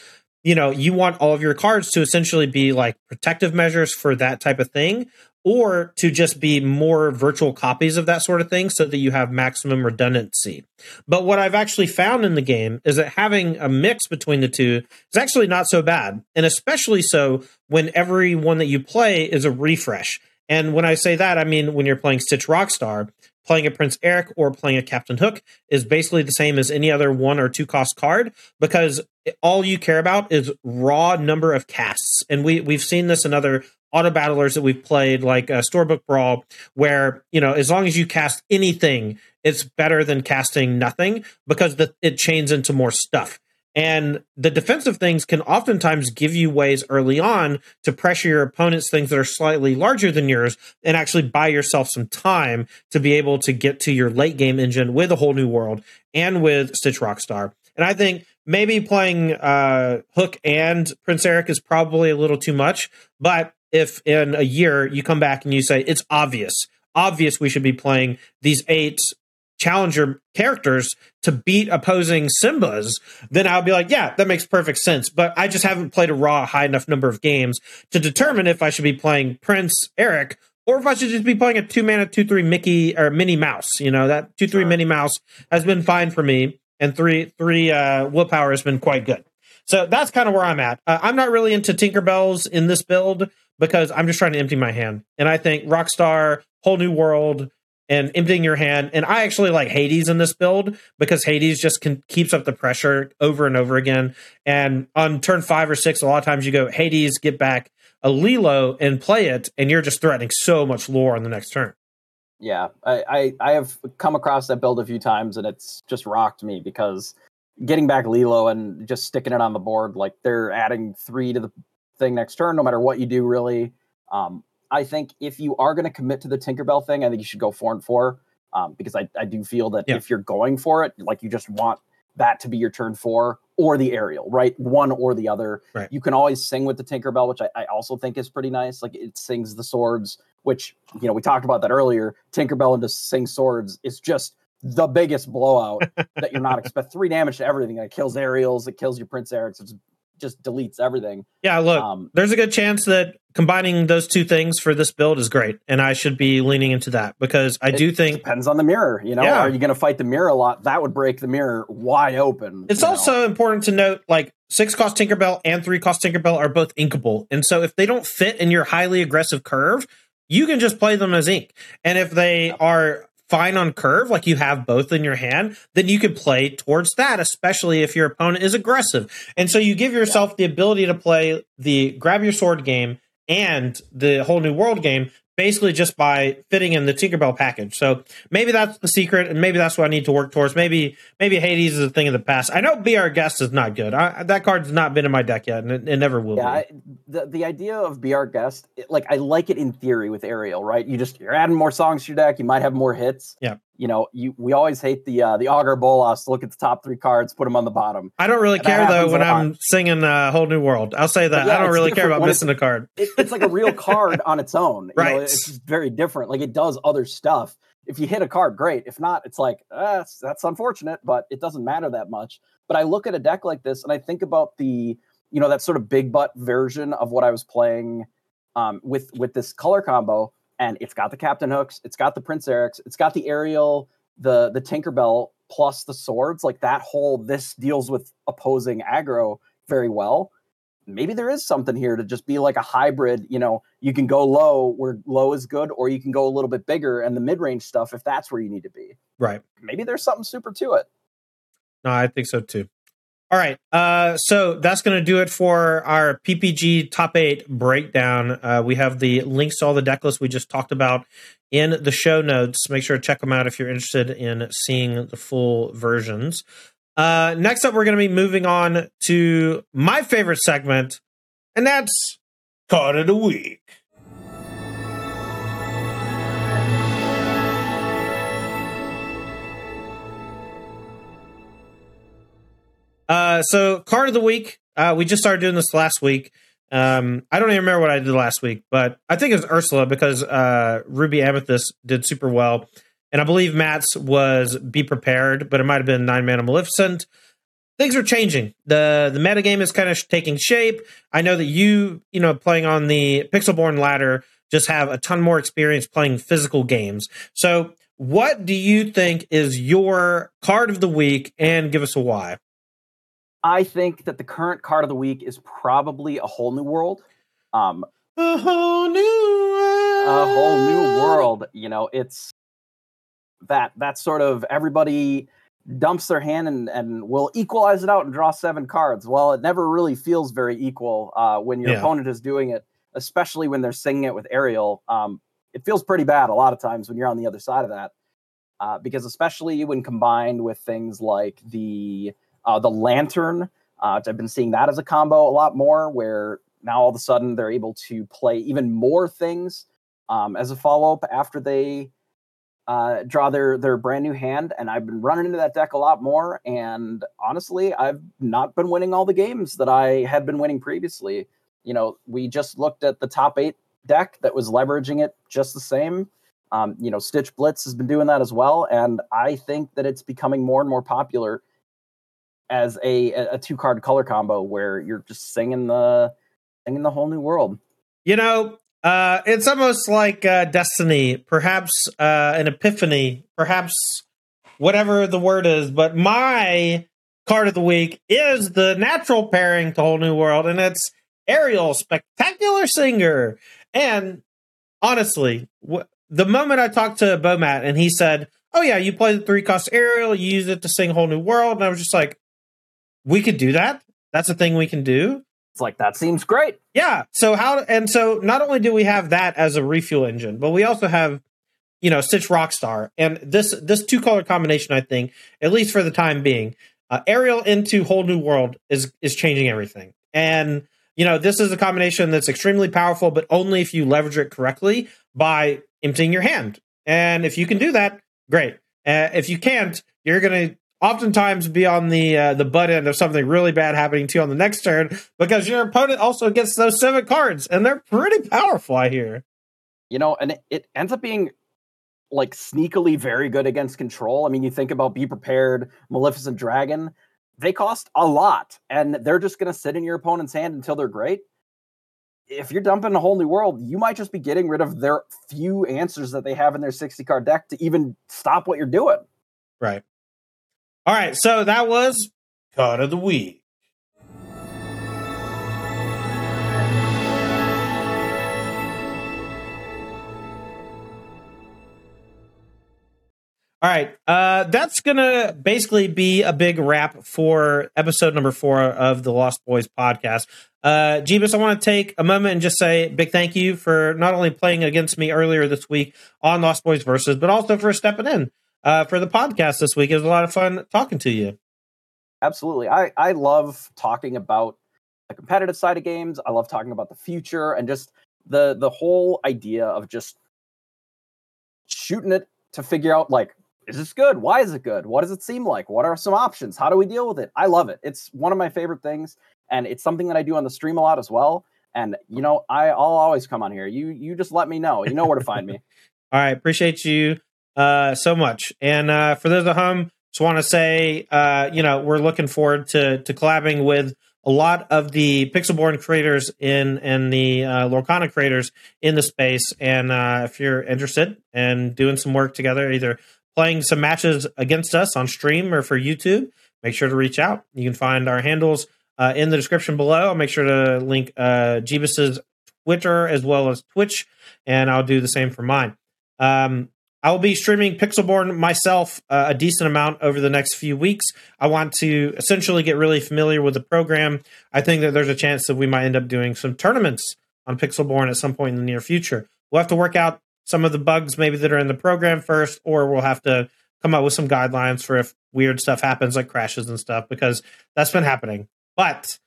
you know, you want all of your cards to essentially be like protective measures for that type of thing, or to just be more virtual copies of that sort of thing so that you have maximum redundancy. But what I've actually found in the game is that having a mix between the two is actually not so bad. And especially so when every one that you play is a refresh. And when I say that, I mean when you're playing Stitch Rockstar, playing a Prince Eric or playing a Captain Hook is basically the same as any other one or two cost card because all you care about is raw number of casts. And we we've seen this in other auto battlers that we've played, like uh, Storybook Brawl, where you know as long as you cast anything, it's better than casting nothing because the, it chains into more stuff. And the defensive things can oftentimes give you ways early on to pressure your opponent's things that are slightly larger than yours and actually buy yourself some time to be able to get to your late game engine with a whole new world and with Stitch Rockstar. And I think maybe playing uh, Hook and Prince Eric is probably a little too much. But if in a year you come back and you say it's obvious, obvious we should be playing these eight challenger characters to beat opposing Simbas, then I'll be like, yeah, that makes perfect sense. But I just haven't played a raw high enough number of games to determine if I should be playing Prince Eric or if I should just be playing a two mana two three Mickey or Minnie Mouse. You know that two three sure. Minnie Mouse has been fine for me, and three three uh, willpower has been quite good. So that's kind of where I'm at. Uh, I'm not really into Tinkerbells in this build because I'm just trying to empty my hand, and I think Rockstar, Whole New World and emptying your hand. And I actually like Hades in this build because Hades just can, keeps up the pressure over and over again. And on turn five or six, a lot of times you go Hades, get back a Lilo and play it, and you're just threatening so much lore on the next turn. Yeah, I, I, I have come across that build a few times, and it's just rocked me because getting back Lilo and just sticking it on the board, like they're adding three to the thing next turn, no matter what you do, really. Um, I think if you are going to commit to the Tinkerbell thing, I think you should go four and four um, because I, I do feel that yeah. if you're going for it, like you just want that to be your turn four or the Ariel, right? One or the other. Right. You can always sing with the Tinkerbell, which I, I, also think is pretty nice. Like it sings the swords, which, you know, we talked about that earlier. Tinkerbell and just sing swords is just the biggest blowout that you're not expect. Three damage to everything. It kills Ariels, it kills your Prince Erics. It's just deletes everything. Yeah, look, um, there's a good chance that combining those two things for this build is great, and I should be leaning into that because I do think depends on the mirror. You know, yeah. are you going to fight the mirror a lot? That would break the mirror wide open. It's also know? important to note, like six cost Tinkerbell and three cost Tinkerbell are both inkable, and so if they don't fit in your highly aggressive curve, you can just play them as ink. And if they are fine on curve, like you have both in your hand, then you could play towards that, especially if your opponent is aggressive. And so you give yourself the ability to play the grab your sword game and the whole new world game basically just by fitting in the Tinkerbell package. So maybe that's the secret, and maybe that's what I need to work towards. Maybe maybe Hades is a thing of the past. I know Be Our Guest is not good. I, that card's not been in my deck yet, and it, it never will. Yeah, I, the the idea of Be Our Guest, it, like I like it in theory with Ariel, right? You just you're adding more songs to your deck. You might have more hits. Yeah you know, you we always hate the uh, the augur bolas. Look at the top three cards, put them on the bottom. I don't really and care though when I'm singing a uh, whole new world. I'll say that yeah, I don't really care about missing a card. It, it's like a real card on its own. right, know, it's very different. Like it does other stuff. If you hit a card, great. If not, it's like uh, that's, that's unfortunate, but it doesn't matter that much. But I look at a deck like this and I think about the you know that sort of big butt version of what I was playing um, with with this color combo and it's got the Captain Hooks, it's got the Prince Erics, it's got the Ariel, the the Tinkerbell plus the swords. Like that whole this deals with opposing aggro very well. Maybe there is something here to just be like a hybrid. You know, you can go low where low is good, or you can go a little bit bigger and the mid range stuff if that's where you need to be. Right. Maybe there's something super to it. No, I think so too. All right. Uh, so that's going to do it for our PPG top eight breakdown. Uh, we have the links to all the deck lists we just talked about in the show notes. Make sure to check them out if you're interested in seeing the full versions. Uh, next up, we're going to be moving on to my favorite segment, and that's Card of the Week. Uh, so card of the week. Uh, we just started doing this last week. Um, I don't even remember what I did last week, but I think it was Ursula because uh, Ruby Amethyst did super well, and I believe Matt's was Be Prepared, but it might have been Nine Mana Maleficent. things are changing. the The metagame is kind of taking shape. I know that you, you know, playing on the Pixelborn ladder, just have a ton more experience playing physical games. So, what do you think is your card of the week, and give us a why? I think that the current card of the week is probably a whole new world. Um, a whole new world. a whole new world. You know, it's that that sort of everybody dumps their hand and and will equalize it out and draw seven cards. Well, it never really feels very equal uh, when your Yeah. opponent is doing it, especially when they're singing it with Ariel. Um, it feels pretty bad a lot of times when you're on the other side of that, uh, because especially when combined with things like the uh, the lantern. Uh, I've been seeing that as a combo a lot more, where now all of a sudden they're able to play even more things um, as a follow up after they uh, draw their their brand new hand. And I've been running into that deck a lot more. And honestly, I've not been winning all the games that I had been winning previously. You know, we just looked at the top eight deck that was leveraging it just the same. Um, you know, Stitch Blitz has been doing that as well, and I think that it's becoming more and more popular as a a two card color combo where you're just singing the singing the whole new world. You know, uh, it's almost like uh, destiny, perhaps uh, an epiphany, perhaps whatever the word is. But my card of the week is the natural pairing to Whole New World, and it's Ariel, Spectacular Singer. And honestly, the moment I talked to Bomat and he said, Oh, yeah, you play the three cost Ariel, you use it to sing Whole New World. And I was just like, We could do that. That's a thing we can do. It's like that seems great. Yeah. So how and so not only do we have that as a refuel engine, but we also have you know Stitch Rockstar and this this two color combination. I think at least for the time being, uh, Ariel into Whole New World is is changing everything. And you know this is a combination that's extremely powerful, but only if you leverage it correctly by emptying your hand. And if you can do that, great. Uh, if you can't, you're gonna oftentimes be on the uh, the butt end of something really bad happening to you on the next turn because your opponent also gets those seven cards and they're pretty powerful. I hear. You know, and it, ends up being like sneakily very good against control. I mean, you think about Be Prepared, Maleficent Dragon, they cost a lot, and they're just going to sit in your opponent's hand until they're great. If you're dumping a whole new world, you might just be getting rid of their few answers that they have in their 60 card deck to even stop what you're doing. Right. All right. So that was card of the week. All right. Uh, that's to basically be a big wrap for episode number four of the Lost Boys podcast. Uh, Jebus, I want to take a moment and just say big thank you for not only playing against me earlier this week on Lost Boys Versus, but also for stepping in uh, for the podcast this week. It was a lot of fun talking to you. Absolutely. I, I love talking about the competitive side of games. I love talking about the future and just the the whole idea of just shooting it to figure out like is this good? Why is it good? What does it seem like? What are some options? How do we deal with it? I love it. It's one of my favorite things and it's something that I do on the stream a lot as well. And you know, I, I'll always come on here. You you just let me know. You know where to find me. All right, appreciate you uh, so much. And uh, for those at home, just want to say, uh, you know, we're looking forward to to collabing with a lot of the Pixelborn creators in and the uh, Lorcana creators in the space. And uh, if you're interested in doing some work together, either playing some matches against us on stream or for YouTube, make sure to reach out. You can find our handles uh, in the description below. I'll make sure to link uh, Jebus's Twitter as well as Twitch, and I'll do the same for mine. Um, I will be streaming Pixelborn myself uh, a decent amount over the next few weeks. I want to essentially get really familiar with the program. I think that there's a chance that we might end up doing some tournaments on Pixelborn at some point in the near future. We'll have to work out some of the bugs maybe that are in the program first, or we'll have to come up with some guidelines for if weird stuff happens like crashes and stuff because that's been happening. But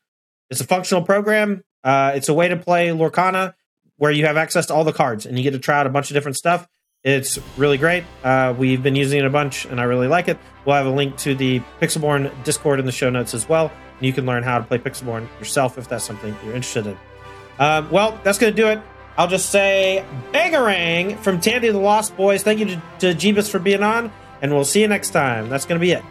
it's a functional program. Uh, it's a way to play Lorcana where you have access to all the cards and you get to try out a bunch of different stuff. It's really great. Uh, we've been using it a bunch and I really like it. We'll have a link to the Pixelborn Discord in the show notes as well. And you can learn how to play Pixelborn yourself if that's something you're interested in. Um, well, that's going to do it. I'll just say bangarang from Tandy the Lost Boys. Thank you to, to Jebus for being on, and we'll see you next time. That's going to be it.